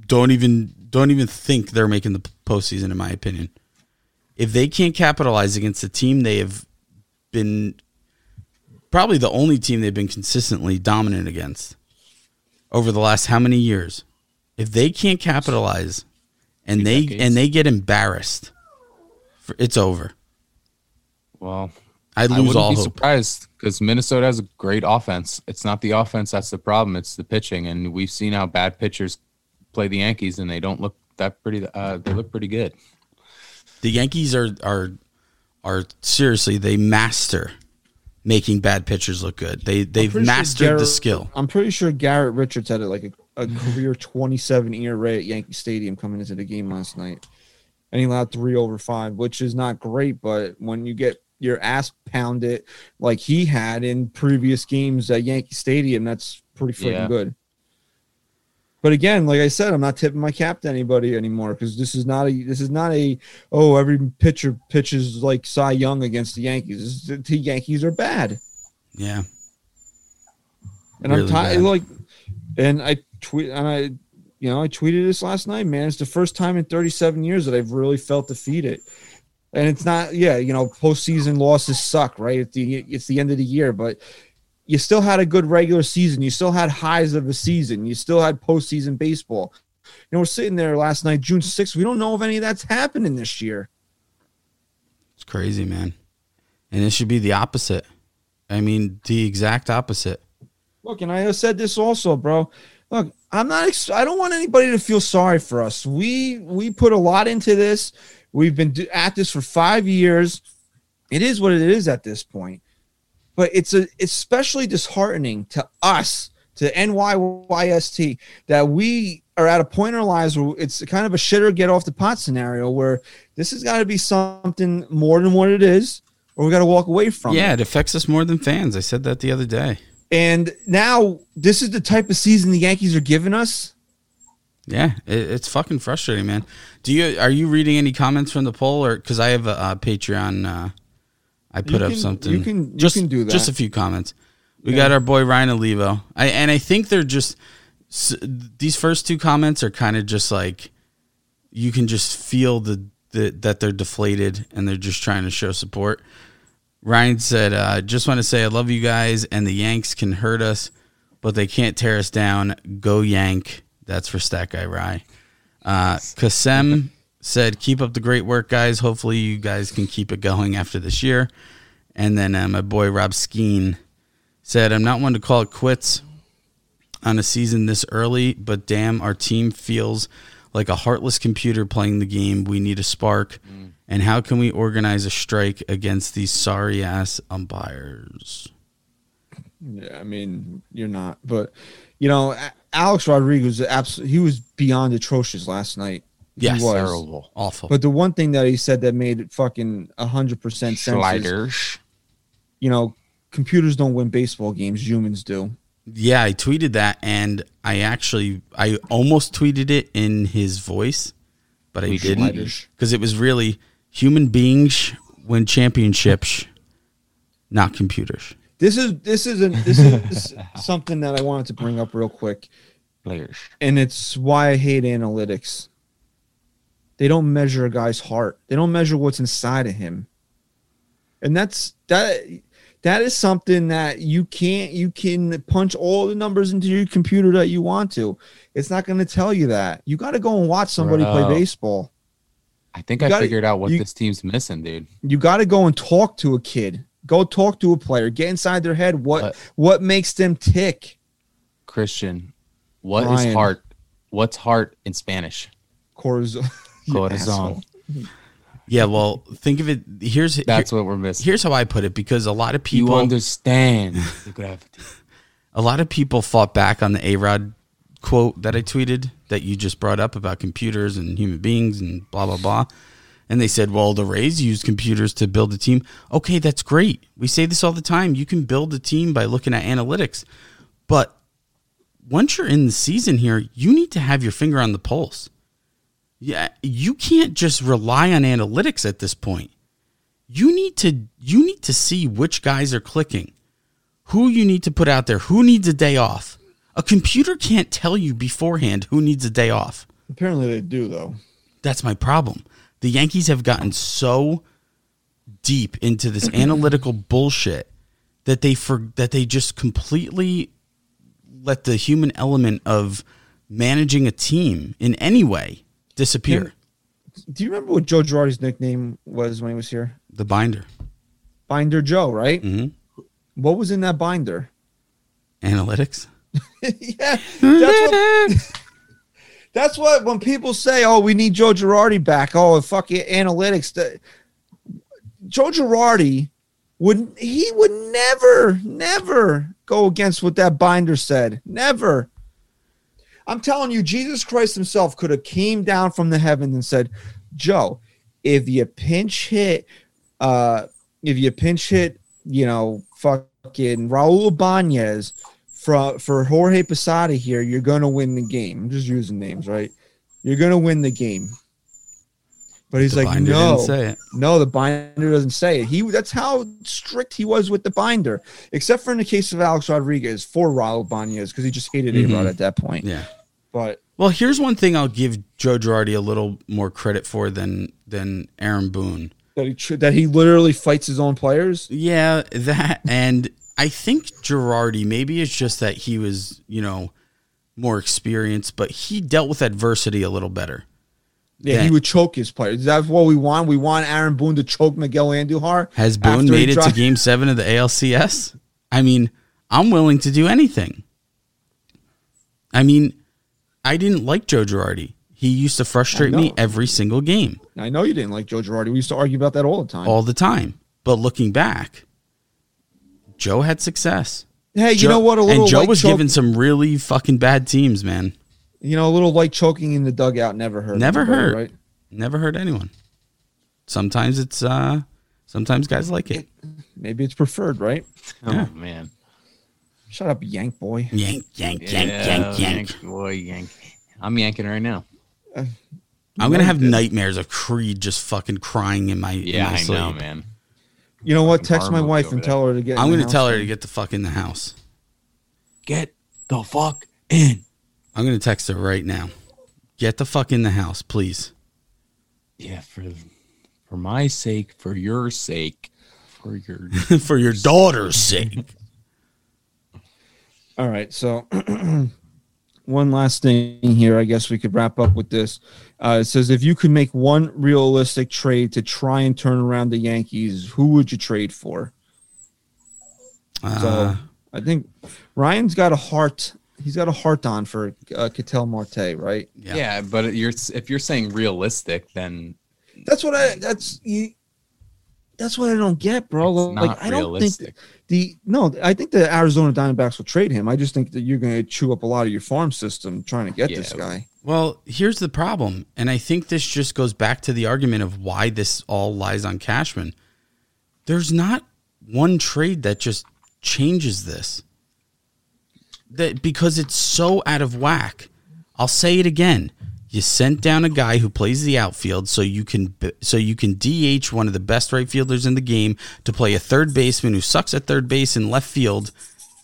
Don't even don't even think they're making the postseason, in my opinion. If they can't capitalize against a team they have been probably the only team they've been consistently dominant against over the last how many years? If they can't capitalize and Two they decades. and they get embarrassed, for- it's over. well, I I lose wouldn't all be hope. surprised because Minnesota has a great offense. It's not the offense that's the problem; it's the pitching, and we've seen how bad pitchers play the Yankees, and they don't look that pretty. Uh, they look pretty good. The Yankees are are are seriously they master making bad pitchers look good. They they've pretty sure mastered the skill. I'm pretty sure Garrett Richards had it like a, a career 27 ERA at Yankee Stadium coming into the game last night, and he allowed three over five, which is not great. But when you get your ass pounded like he had in previous games at Yankee Stadium, that's pretty freaking Yeah. good. But again, like I said, I'm not tipping my cap to anybody anymore because this is not a this is not a oh every pitcher pitches like Cy Young against the Yankees. This the Yankees are bad. Yeah. And Really I'm tired. Like, and I tweet and I, you know, I tweeted this last night. Man, it's the first time in 37 years that I've really felt defeated. And it's not, yeah, you know, postseason losses suck, right? It's the it's the end of the year, but you still had a good regular season. You still had highs of a season. You still had postseason baseball. You know, we're sitting there last night, June 6th. We don't know if any of that's happening this year. It's crazy, man. And it should be the opposite. I mean, the exact opposite. Look, and I said this also, bro. Look, I'm not. Ex- I don't want anybody to feel sorry for us. We we put a lot into this. We've been do- at this for five years. It is what it is at this point. But it's a especially disheartening to us, to NYYST, that we are at a point in our lives where it's kind of a shitter get off the pot scenario where this has got to be something more than what it is, or we got to walk away from it. Yeah, it affects us more than fans. I said that the other day. And now this is the type of season the Yankees are giving us. Yeah, it, it's fucking frustrating, man. Do you are you reading any comments from the poll, or because I have a, uh Patreon? Uh, I put up something. you can- you just can do that. Just a few comments. We got our boy Ryan Olivo. I and I think they're just these first two comments are kind of just like you can just feel the, the that they're deflated and they're just trying to show support. Ryan said, uh, "Just want to say I love you guys, and the Yanks can hurt us, but they can't tear us down. Go Yank!" That's for Stat Guy Rye. Uh, Kasem said, "Keep up the great work, guys. Hopefully, you guys can keep it going after this year." And then uh, my boy Rob Skeen said, "I'm not one to call it quits on a season this early, but damn, our team feels like a heartless computer playing the game. We need a spark." And how can we organize a strike against these sorry ass umpires? Yeah, I mean, you're not, but you know, Alex Rodriguez, absolutely, he was beyond atrocious last night. He Yes, was. Terrible. awful. But the one thing that he said that made it fucking hundred percent sense is, Sliders. you know, computers don't win baseball games; humans do. Yeah, I tweeted that, and I actually I almost tweeted it in his voice, but I We didn't because it was really human beings win championships, not computers. This is this is an, this is something that I wanted to bring up real quick, Players. and it's why I hate analytics. They don't measure a guy's heart. They don't measure what's inside of him. And that's that that is something that you can't you can punch all the numbers into your computer that you want to. It's not going to tell you that. You got to go and watch somebody Bro. play baseball. I think You I gotta- figured out what you- this team's missing, dude. You got to go and talk to a kid. Go talk to a player. Get inside their head. What what makes them tick? Christian, what is Ryan. heart? What's heart in Spanish? Cortisol. You Corazon. Yeah, well, think of it. Here's That's here- what we're missing. here's how I put it because a lot of you people understand the gravity. a lot of people fought back on the A Rod quote that I tweeted that you just brought up about computers and human beings and blah blah blah. And they said, well, the Rays use computers to build a team. Okay, that's great. We say this all the time. You can build a team by looking at analytics. But once you're in the season here, you need to have your finger on the pulse. Yeah, you can't just rely on analytics at this point. You need to you need to see which guys are clicking who you need to put out there, who needs a day off. A computer can't tell you beforehand who needs a day off. Apparently they do though. That's my problem. The Yankees have gotten so deep into this analytical bullshit that they for that they just completely let the human element of managing a team in any way disappear. Do you remember what Joe Girardi's nickname was when he was here? The binder, Binder Joe, right? Mhm. What was in that binder? analytics. yeah, that's what. That's what when people say, "Oh, we need Joe Girardi back." Oh, fuck it, analytics. The, Joe Girardi would he would never, never go against what that binder said. Never. I'm telling you, Jesus Christ Himself could have came down from the heavens and said, "Joe, if you pinch hit, uh, if you pinch hit, you know, fucking Raul Ibanez." for for Jorge Posada here, you're gonna win the game. I'm just using names, right? You're gonna win the game. But he's The like, no, say it. no, the binder doesn't say it. He that's how strict he was with the binder, except for in the case of Alex Rodriguez for Raul Ibanez because he just hated. A-Rod at that point. Yeah. But Well, here's one thing I'll give Joe Girardi a little more credit for than than Aaron Boone. that he tr- that he literally fights his own players. Yeah, that and I think Girardi maybe it's just that he was, you know, more experienced, but he dealt with adversity a little better. Yeah, Yeah. he would choke his players. That's what we want. We want Aaron Boone to choke Miguel Andujar. Has Boone made it to game 7 of the ALCS? I mean, I'm willing to do anything. I mean, I didn't like Joe Girardi. He used to frustrate me every single game. I know you didn't like Joe Girardi. We used to argue about that all the time. all the time. But looking back, Joe had success. hey, you know what? A little and Joe light was choke- given some really fucking bad teams, man. You know, a little light choking in the dugout never hurt. Never anybody, hurt. Right? Never hurt anyone. Sometimes it's uh sometimes guys like it. Maybe it's preferred, right? Yeah. Oh man. Shut up, yank boy. Yank, yank, yank, Yeah, yank, yank. boy, yank. I'm yanking right now. Uh, I'm gonna have nightmares of Creed just fucking crying in my in Yeah, my I sleep. know, man. You know what? Text my wife and over tell her to get. I'm the gonna tell her to get the fuck in the house. Get the fuck in. I'm gonna text her right now. Get the fuck in the house, please. Yeah, for for my sake, for your sake, for your For your daughter's sake. All right. So, one last thing here. I guess we could wrap up with this. Uh, it says if you could make one realistic trade to try and turn around the Yankees, who would you trade for? So, Uh, I think Ryan's got a heart. He's got a heart on for uh, Ketel Marte, right? yeah. yeah. But you're if you're saying realistic, then That's what I. That's you. That's what I don't get, bro. it's like not I don't realistic. think the no. I think the Arizona Diamondbacks will trade him. I just think that you're going to chew up a lot of your farm system trying to get this guy. Well, here's the problem, and I think this just goes back to the argument of why this all lies on Cashman. There's not one trade that just changes this. That because it's so out of whack. I'll say it again. You sent down a guy who plays the outfield so you can so you can DH one of the best right fielders in the game to play a third baseman who sucks at third base and left field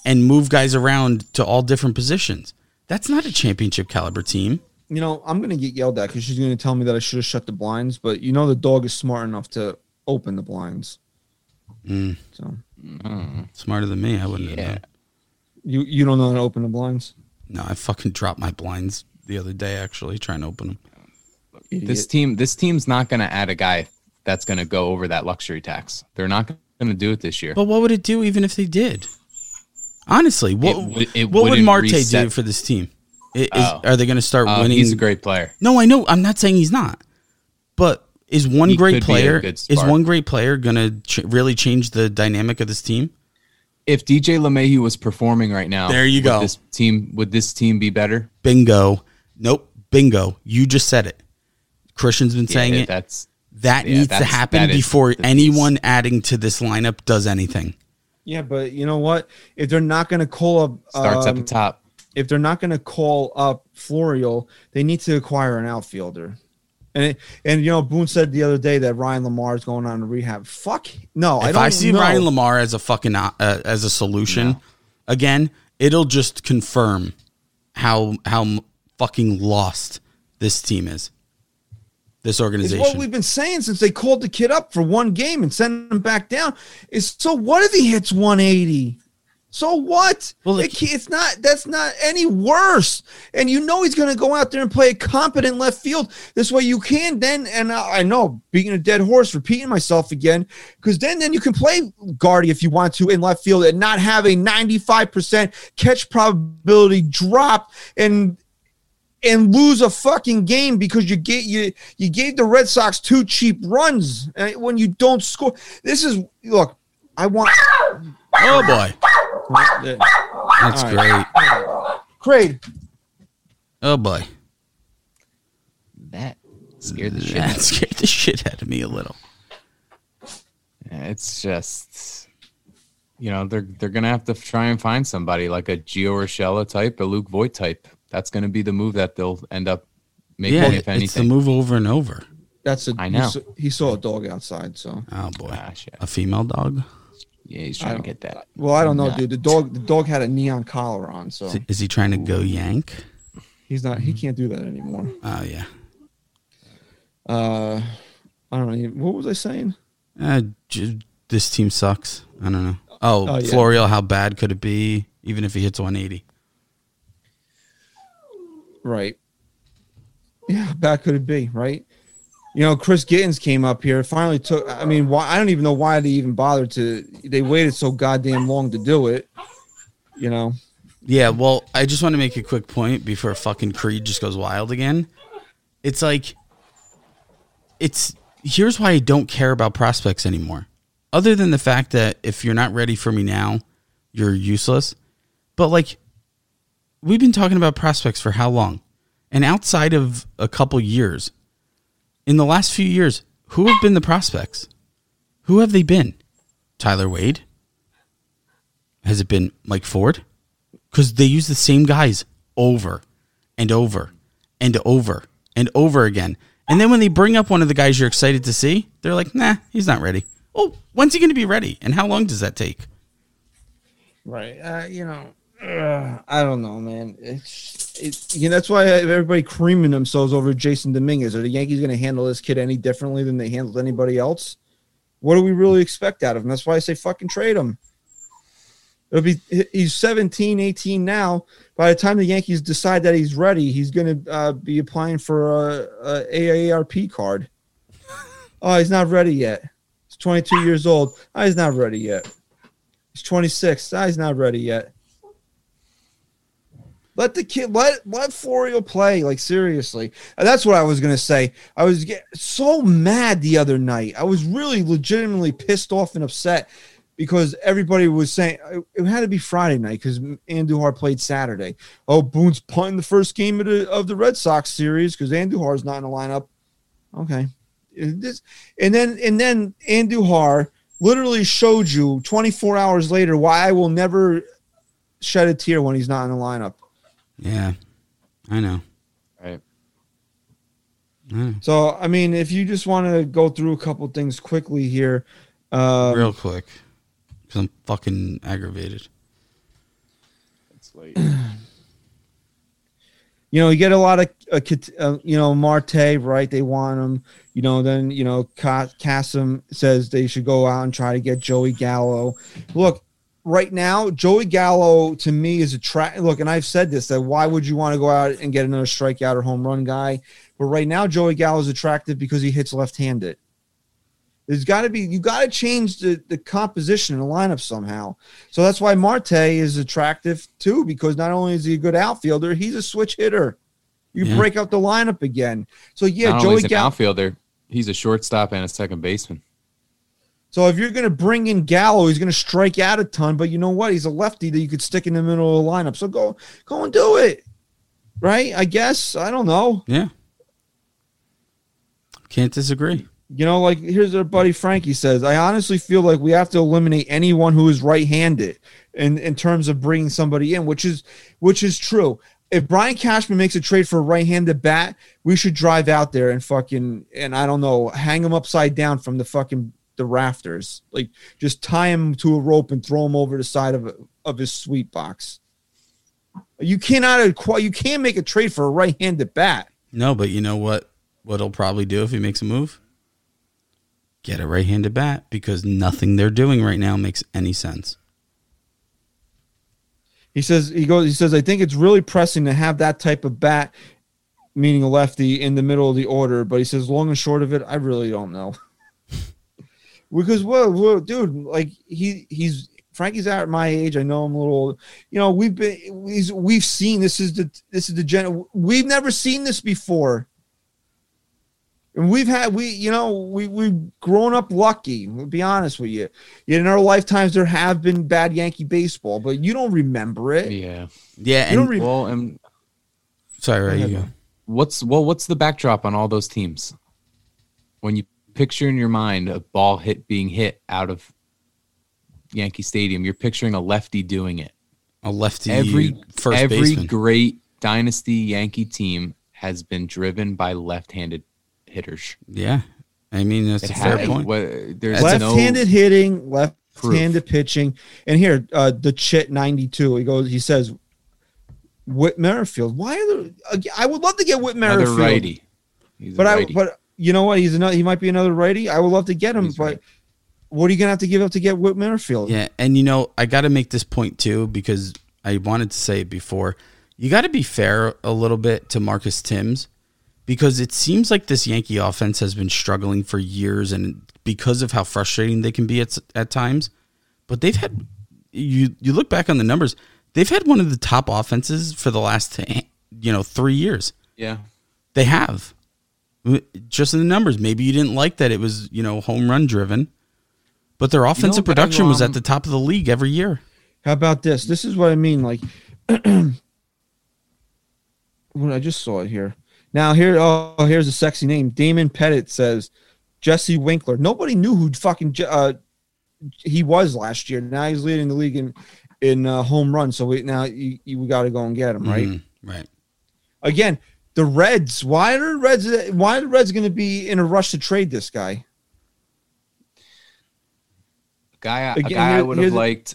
and move guys around to all different positions. That's not a championship caliber team. you know, I'm gonna get yelled at because she's gonna tell me that I should have shut the blinds. But you know, the dog is smart enough to open the blinds. Mm, So smarter than me. I wouldn't have Yeah. known. you you don't know how to open the blinds. No, I fucking dropped my blinds the other day actually trying to open them. This team, this team's not going to add a guy that's going to go over that luxury tax. They're not going to do it this year. But what would it do even if they did? Honestly, what would- it what would Marte reset- do for this team? Is, Oh. Are they going to start Uh, winning? he's a great player. No, I know. I'm not saying he's not. But is one He great could be a player is one great player going to ch- really change the dynamic of this team? If DJ LeMahieu was performing right now, There you go. This team would this team be better? Bingo. Nope. Bingo. You just said it. Christian's been saying Yeah, it. That's That yeah, needs to happen before the piece. anyone adding to this lineup does anything. Yeah, but you know what? If they're not gonna call up starts at the um, top. if they're not going to call up Florial, they need to acquire an outfielder. And it, and you know, Boone said the other day that Ryan LaMarre is going on a rehab. Fuck no, I if don't I see know. Ryan LaMarre as a fucking uh, as a solution again, it'll just confirm how how m- fucking lost this team is. This It's organization. what we've been saying since they called the kid up for one game and sent him back down. Is so what if he hits 180? So what? Well, It it- it's not. That's not any worse. And you know he's going to go out there and play a competent left field. This way you can then. And I I know beating a dead horse, repeating myself again, because then then you can play Guardy if you want to in left field and not have a 95 percent catch probability drop and and lose a fucking game because you get you you gave the Red Sox two cheap runs uh, when you don't score. This is look. I want. oh boy, that's All great. Craig, Oh boy, That scared the shit. that out of scared the shit out of me a little. me. It's just, you know, they're they're gonna have to try and find somebody like a Gio Urshela type, a Luke Voit type. That's gonna be the move that they'll end up making, Yeah, if anything. it's the move over and over. that's a. I know. He saw, he saw a dog outside, so. Oh boy, Ah, shit. a female dog. Yeah, he's trying to get that. Well, I don't know, Nut. dude. The dog, the dog had a neon collar on, so Is, is he trying to go yank? he's not. He can't do that anymore. Oh yeah. Uh, I don't know. What was I saying? Uh, j- this team sucks. I don't know. Oh, Oh, yeah. Florial, how bad could it be? Even if he hits 180. Right. Yeah, bad could it be? Right. You know, Chris Gittens came up here. Finally took. I mean, why? I don't even know why they even bothered to. They waited so goddamn long to do it. You know. Yeah, well, I just want to make a quick point before fucking Creed just goes wild again. It's like, it's here's why I don't care about prospects anymore. Other than the fact that if you're not ready for me now, you're useless. But like, we've been talking about prospects for how long? And outside of a couple years, in the last few years, who have been the prospects? Who have they been? Tyler Wade? Has it been Mike Ford? because they use the same guys over and over and over and over again. And then when they bring up one of the guys you're excited to see, they're like, "Nah, he's not ready." Oh, when's he going to be ready? And how long does that take? Right. Uh, you know. Uh, I don't know, man. It's it, you know, that's why everybody creaming themselves over Jasson Dominguez. Are the Yankees going to handle this kid any differently than they handled anybody else? What do we really expect out of him? That's why I say fucking trade him. It'll be he's 17, 18 now. By the time the Yankees decide that he's ready, he's going to uh, be applying for a, a AARP card. Oh, he's not ready yet. He's 22 years old. Oh, he's not ready yet. He's 26. Ah, he's not ready yet. Let the kid let let Florial play. Like seriously, And that's what I was gonna say. I was get, so mad the other night. I was really legitimately pissed off and upset because everybody was saying uh, it had to be Friday night because Andujar played Saturday. Oh, Boone's punting the first game of the of the Red Sox series because Andujar's not in the lineup. Okay, this and then and then Andujar literally showed you 24 hours later why I will never shed a tear when he's not in the lineup. Yeah, I know. Right. I know. So, I mean, if you just want to go through a couple things quickly here, um, Real quick, because I'm fucking aggravated. It's late. you know, you get a lot of, uh, uh, you know, Marte, right? They want him. You know, then you know, Ca- Cassim says they should go out and try to get Joey Gallo. Look, right now, Joey Gallo to me is a track. Look, and I've said this that why would you want to go out and get another strikeout or home run guy? But right now, Joey Gallo is attractive because he hits left-handed. There's got to be you got to change the, the composition in the lineup somehow. So that's why Marte is attractive too, because not only is he a good outfielder, he's a switch hitter. You Yeah. break out the lineup again. So yeah, Not Joey Gallo. outfielder, he's a shortstop and a second baseman. So if you're going to bring in Gallo, he's going to strike out a ton. But you know what? He's a lefty that you could stick in the middle of the lineup. So go, go and do it. Right? I guess. I don't know. Yeah. Can't disagree. You know, like here's our buddy Frankie says. I honestly feel like we have to eliminate anyone who is right-handed in in terms of bringing somebody in, which is which is true. If Brian Cashman makes a trade for a right-handed bat, we should drive out there and fucking and I don't know, hang him upside down from the fucking the rafters, like just tie him to a rope and throw him over the side of of his sweet box. You cannot you can't make a trade for a right-handed bat. No, but you know what? What he'll probably do if he makes a move? Get a right-handed bat because nothing they're doing right now makes any sense. He says he goes. He says I think it's really pressing to have that type of bat, meaning a lefty, in the middle of the order. But he says long and short of it, I really don't know. because well, well, dude, like he he's Frankie's at my age. I know I'm a little. old. You know, we've been we've, we've seen this is the this is the gen. We've never seen this before. And we've had we you know we we've grown up lucky. We'll be honest with you. In our lifetimes, there have been bad Yankee baseball, but you don't remember it. Yeah. Yeah, You don't and re- Well, and sorry, right, ahead, you go. what's well, what's the backdrop on all those teams? When you picture in your mind a ball hit being hit out of Yankee Stadium, you're picturing a lefty doing it. a lefty Every first every baseman. great dynasty Yankee team has been driven by left-handed hitters. yeah, I mean that's It a fair had- point. what- there's left-handed no, hitting, left-handed pitching, and here uh, the chit ninety-two. He goes. He says, Whit Merrifield. Why are there? again, I would love to get Whit another Merrifield, righty. He's a but I righty. but you know what? He's another. He might be another righty. I would love to get him, He's but right. what are you gonna have to give up to get Whit Merrifield? Yeah, and you know, I got to make this point too because I wanted to say it before. You got to be fair a little bit to Marcus Thames because it seems like this Yankee offense has been struggling for years and because of how frustrating they can be at at times. But they've had you you look back on the numbers, they've had one of the top offenses for the last you know 3 years. yeah. They have. Just in the numbers. Maybe you didn't like that it was, you know, home run driven. But their offensive but, production was um, at the top of the league every year. How about this? This is what I mean. Like, when I just saw it here. Now here, oh, here's a sexy name. Damon Pettit says Jesse Winker. Nobody knew who fucking uh, he was last year. Now he's leading the league in in uh, home run. So we now you, you got to go and get him right Mhm, right. again. The Reds. Why are the Reds? Why are the Reds going to be in a rush to trade this guy? guy, a Again, guy I would have liked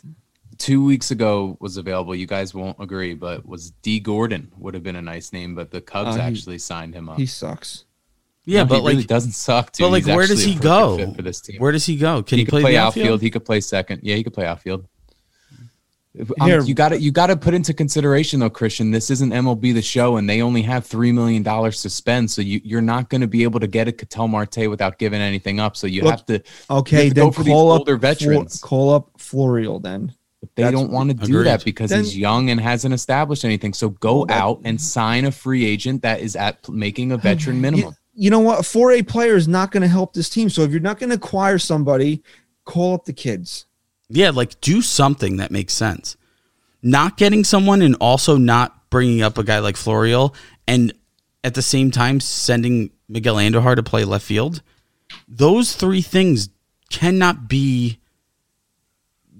two weeks ago was available. You guys won't agree, but was Dee Gordon would have been a nice name, but the Cubs Uh, he- actually signed him up. He sucks. Yeah, No, but he really like, doesn't suck. Dude. but like, He's where does he go? for this team? Where does he go? Can he, he, could play, play the outfield? outfield? He could play second. Yeah, he could play outfield. Um, Here- you got to you got to put into consideration though, Christian. This isn't MLB the Show, and they only have three million dollars to spend. So you you're not going to be able to get a Ketel Marte without giving anything up. So you Look, have to. Okay, have to then go for call up older veterans. Flor- call up Florial then. They That's- don't want to do Agreed. that because Then- he's young and hasn't established anything. So go Well, that- out and sign a free agent that is at making a veteran minimum. You, you know what? A 4A player is not going to help this team. So if you're not going to acquire somebody, call up the kids. Yeah, like do something that makes sense. Not getting someone and also not bringing up a guy like Florial and at the same time sending Miguel Andujar to play left field. Those three things cannot be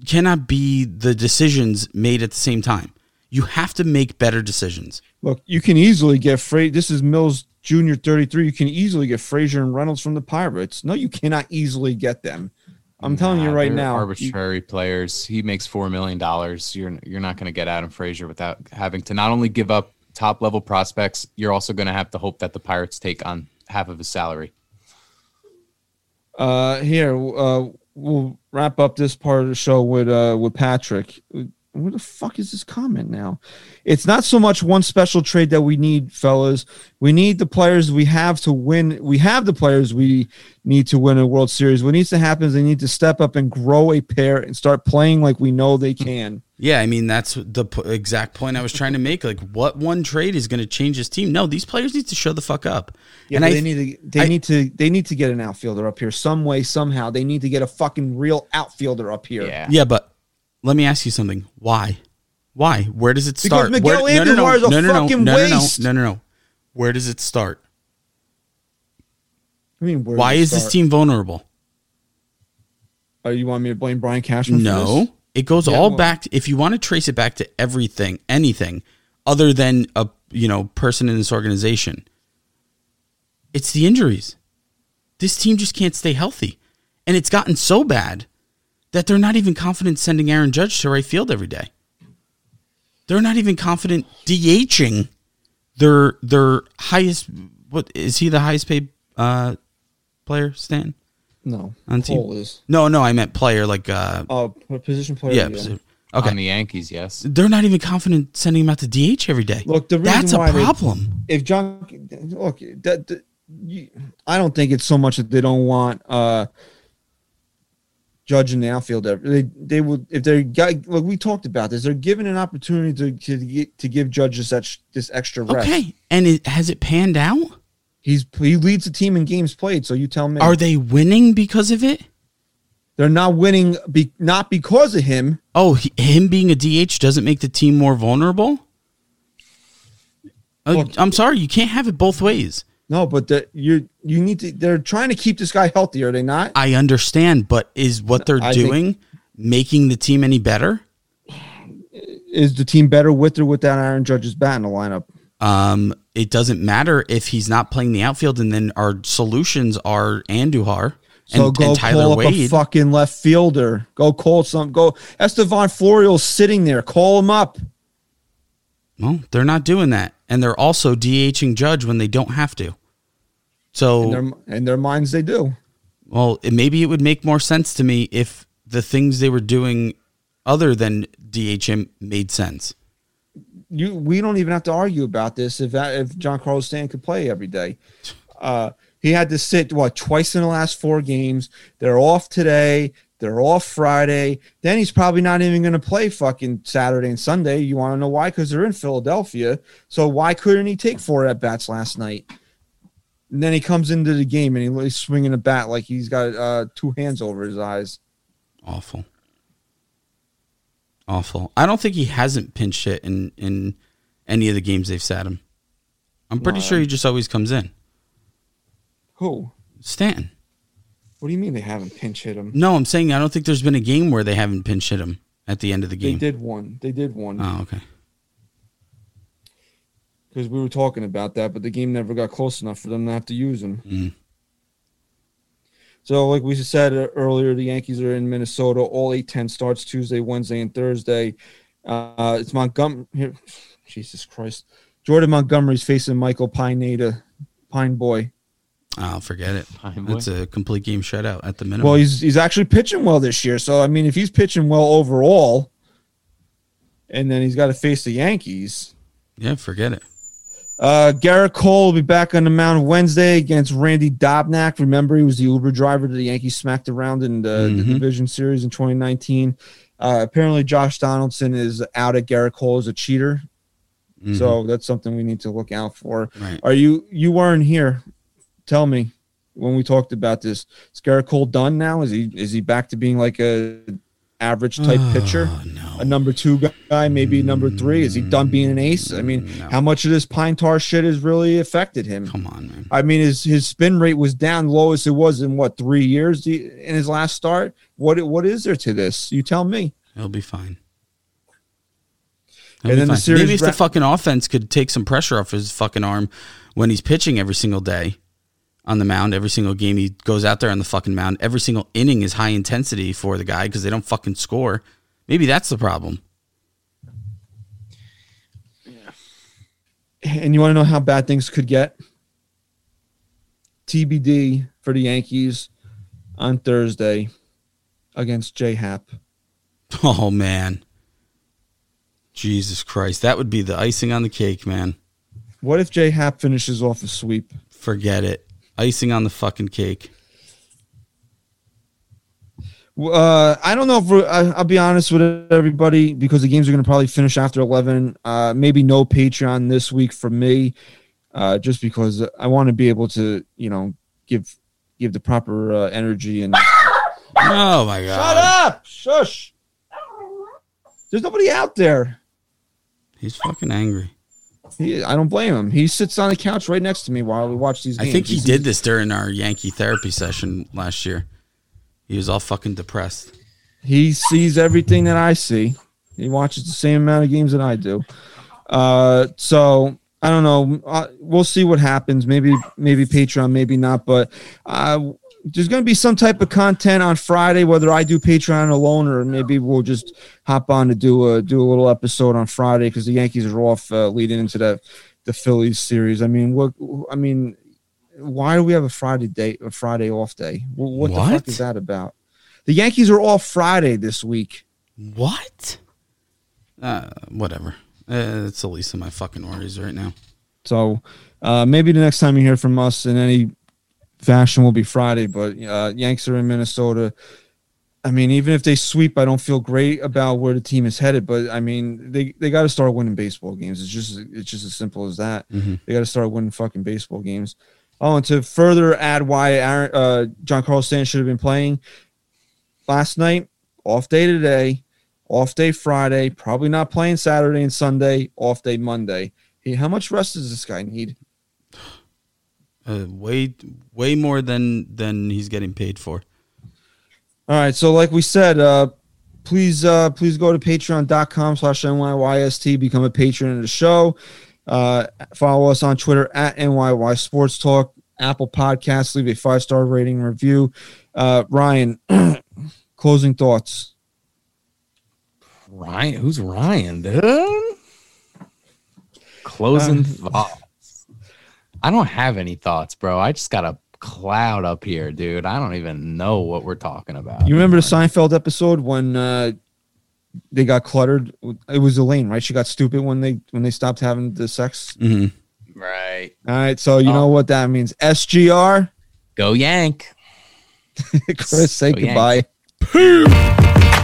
cannot be the decisions made at the same time. You have to make better decisions. Look, you can easily get Fra This is Mills Junior 33. You can easily get Frazier and Reynolds from the Pirates. No, you cannot easily get them. I'm telling you right now. you- arbitrary players. He makes four million dollars. You're you're not going to get Adam Frazier without having to not only give up top level prospects, you're also going to have to hope that the Pirates take on half of his salary. Uh, here, uh, we'll wrap up this part of the show with uh with Patrick. Where the fuck is this comment now? It's not so much one special trade that we need, fellas. We need the players we have to win. We have the players we need to win a World Series. What needs to happen is they need to step up and grow a pair and start playing like we know they can. Yeah, I mean that's the p- exact point I was trying to make. Like, what one trade is going to change this team? No, these players need to show the fuck up. Yeah, and I, they need to they I- need to they need to get an outfielder up here some way somehow. They need to get a fucking real outfielder up here. Yeah. yeah, but let me ask you something. Why? Why? Where does it start? Because start? Miguel Where, Andujar is a no, no, no, fucking no, no, no, waste. no, no, no. Where does it start? I mean, where Why does it is this team vulnerable? Oh, you want me to blame Brian Cashman? For this? No, it goes Yeah, all well- back. if you want to trace it back to everything, anything other than a you know person in this organization, it's the injuries. This team just can't stay healthy, and it's gotten so bad that they're not even confident sending Aaron Judge to right field every day. They're not even confident DHing their their highest. What is he the highest paid uh, player? Stan No, on team. Cole is. No, no, I meant player like uh, Oh, what position player? yeah. yeah. so- On Okay. the Yankees, yes. They're not even confident sending him out to DH every day. Look, the reason that's a why they- problem. If John, look, that, that you, I don't think it's so much that they don't want uh Judge in the outfield. They they would if they got look. We talked about this. They're given an opportunity to to, get, to give Judge this ex- this extra rest. Okay, and it, has it panned out? He's he leads the team in games played. So you tell me, Are they winning because of it? they're not winning? Be, not because of him. Oh, he, him being a DH doesn't make the team more vulnerable. Uh, Look- I'm sorry, you can't have it both ways. No, but the, you you need to. They're trying to keep this guy healthy. Are they not? I understand, but is what they're I think- doing making the team any better? Is the team better with or without Aaron Judge's bat in the lineup? Um, it doesn't matter if he's not playing the outfield, and then our solutions are Andujar and, So go and Tyler call up a Wade. fucking left fielder. Go call some. Go. Estevan Florial's sitting there. Call him up. Well, they're not doing that, and they're also DHing Judge when they don't have to. So, In their in their minds, they do. well, it, maybe it would make more sense to me if the things they were doing other than DHM made sense. You. We don't even have to argue about this. If that, if Giancarlo Stan could play every day, uh, he had to sit what twice in the last four games. They're off today. They're off Friday. Then he's probably not even going to play fucking Saturday and Sunday. You want to know why? Because they're in Philadelphia. So why couldn't he take four at bats last night? And then he comes into the game and he's swinging a bat like he's got uh, two hands over his eyes. Awful. Awful. I don't think he hasn't pinch hit in in any of the games they've sat him. I'm pretty sure he just always comes in. Who? Stanton. What do you mean they haven't pinch hit him? No, I'm saying I don't think there's been a game where they haven't pinch hit him at the end of the game. They did one. They did one Oh, okay. Because we were talking about that, but the game never got close enough for them to have to use him. Mm. So, like we said uh, earlier, the Yankees are in Minnesota. All 8 10 starts Tuesday, Wednesday, and Thursday. Uh, it's Montgomery. Here, Jesus Christ. Jordan Montgomery's facing Michael Pineda, Pine Boy. I'll forget it. It's a complete game shutout at the minimum. Well, he's he's actually pitching well this year. So, I mean, if he's pitching well overall, and then he's got to face the Yankees. yeah, forget it. Uh, Gerrit Cole will be back on the mound Wednesday against Randy Dobnak. Remember, he was the Uber driver that the Yankees smacked around in the, the Mhm. division series in 2019. Uh, apparently, Josh Donaldson is out at Gerrit Cole as a cheater, Mhm. so that's something we need to look out for. right. Are you you weren't here? Tell me when we talked about this. Is Gerrit Cole done now? Is he is he back to being like a average type pitcher? Oh, no. a number two guy, maybe number three? Is he done being an ace? I mean, No. how much of this pine tar shit has really affected him? Come on, man. I mean, his his spin rate was down lowest it was in what three years in his last start. What what is there to this? You tell me. He'll be fine. And He'll be then the series Maybe if ra- the fucking offense could take some pressure off his fucking arm when he's pitching every single day on the mound, every single game he goes out there on the fucking mound, every single inning is high intensity for the guy because they don't fucking score. Maybe that's the problem. Yeah. And you want to know how bad things could get? TBD for the Yankees on Thursday against J Hap. Oh man. Jesus Christ. That would be the icing on the cake, man. What if J Hap finishes off a sweep? Forget it. Icing on the fucking cake. Uh, I don't know if we're, I, I'll be honest with everybody because the games are going to probably finish after 11. Uh, maybe no Patreon this week for me, uh, just because I want to be able to, you know, give give the proper uh, energy and. Oh my god. Shut up! Shush! There's nobody out there. He's fucking angry. He, I don't blame him. He sits on the couch right next to me while we watch these games. I think he He's- did this during our Yankee therapy session last year. He was all fucking depressed. He sees everything that I see. He watches the same amount of games that I do. Uh, so I don't know. Uh, we'll see what happens. Maybe maybe Patreon, maybe not. But uh, there's going to be some type of content on Friday, whether I do Patreon alone or maybe we'll just hop on to do a do a little episode on Friday because the Yankees are off uh, leading into the the Phillies series. I mean, what? I mean, why do we have a Friday day, a Friday off day? What, what the fuck is that about? The Yankees are off Friday this week. What? Uh, whatever. Uh, it's the least of my fucking worries right now. So uh, maybe the next time you hear from us in any fashion will be Friday. But uh, Yanks are in Minnesota. I mean, even if they sweep, I don't feel great about where the team is headed. But I mean, they, they got to start winning baseball games. It's just it's just as simple as that. Mhm. They got to start winning fucking baseball games. Oh, and to further add why Aaron, uh, Giancarlo Stanton should have been playing last night, off day today, off day Friday, probably not playing Saturday and Sunday, off day Monday. Hey, how much rest does this guy need? Uh, way, way more than than he's getting paid for. All right, so like we said, uh, please uh, please go to patreon.com slash NYYST, become a patron of the show. Uh, follow us on Twitter at NYY Sports Talk, Apple Podcasts, leave a five star rating review. Uh, Ryan, closing thoughts. Ryan, who's Ryan, dude? Closing thoughts. I don't have any thoughts, bro. I just got a cloud up here, dude. I don't even know what we're talking about. You remember the Seinfeld episode when uh, they got cluttered? It was Elaine, right? She got stupid when they when they stopped having the sex. hmm right? All right, so you know Oh. what that means. SGR, Go Yank. Chris, say So, yeah. goodbye. Uh.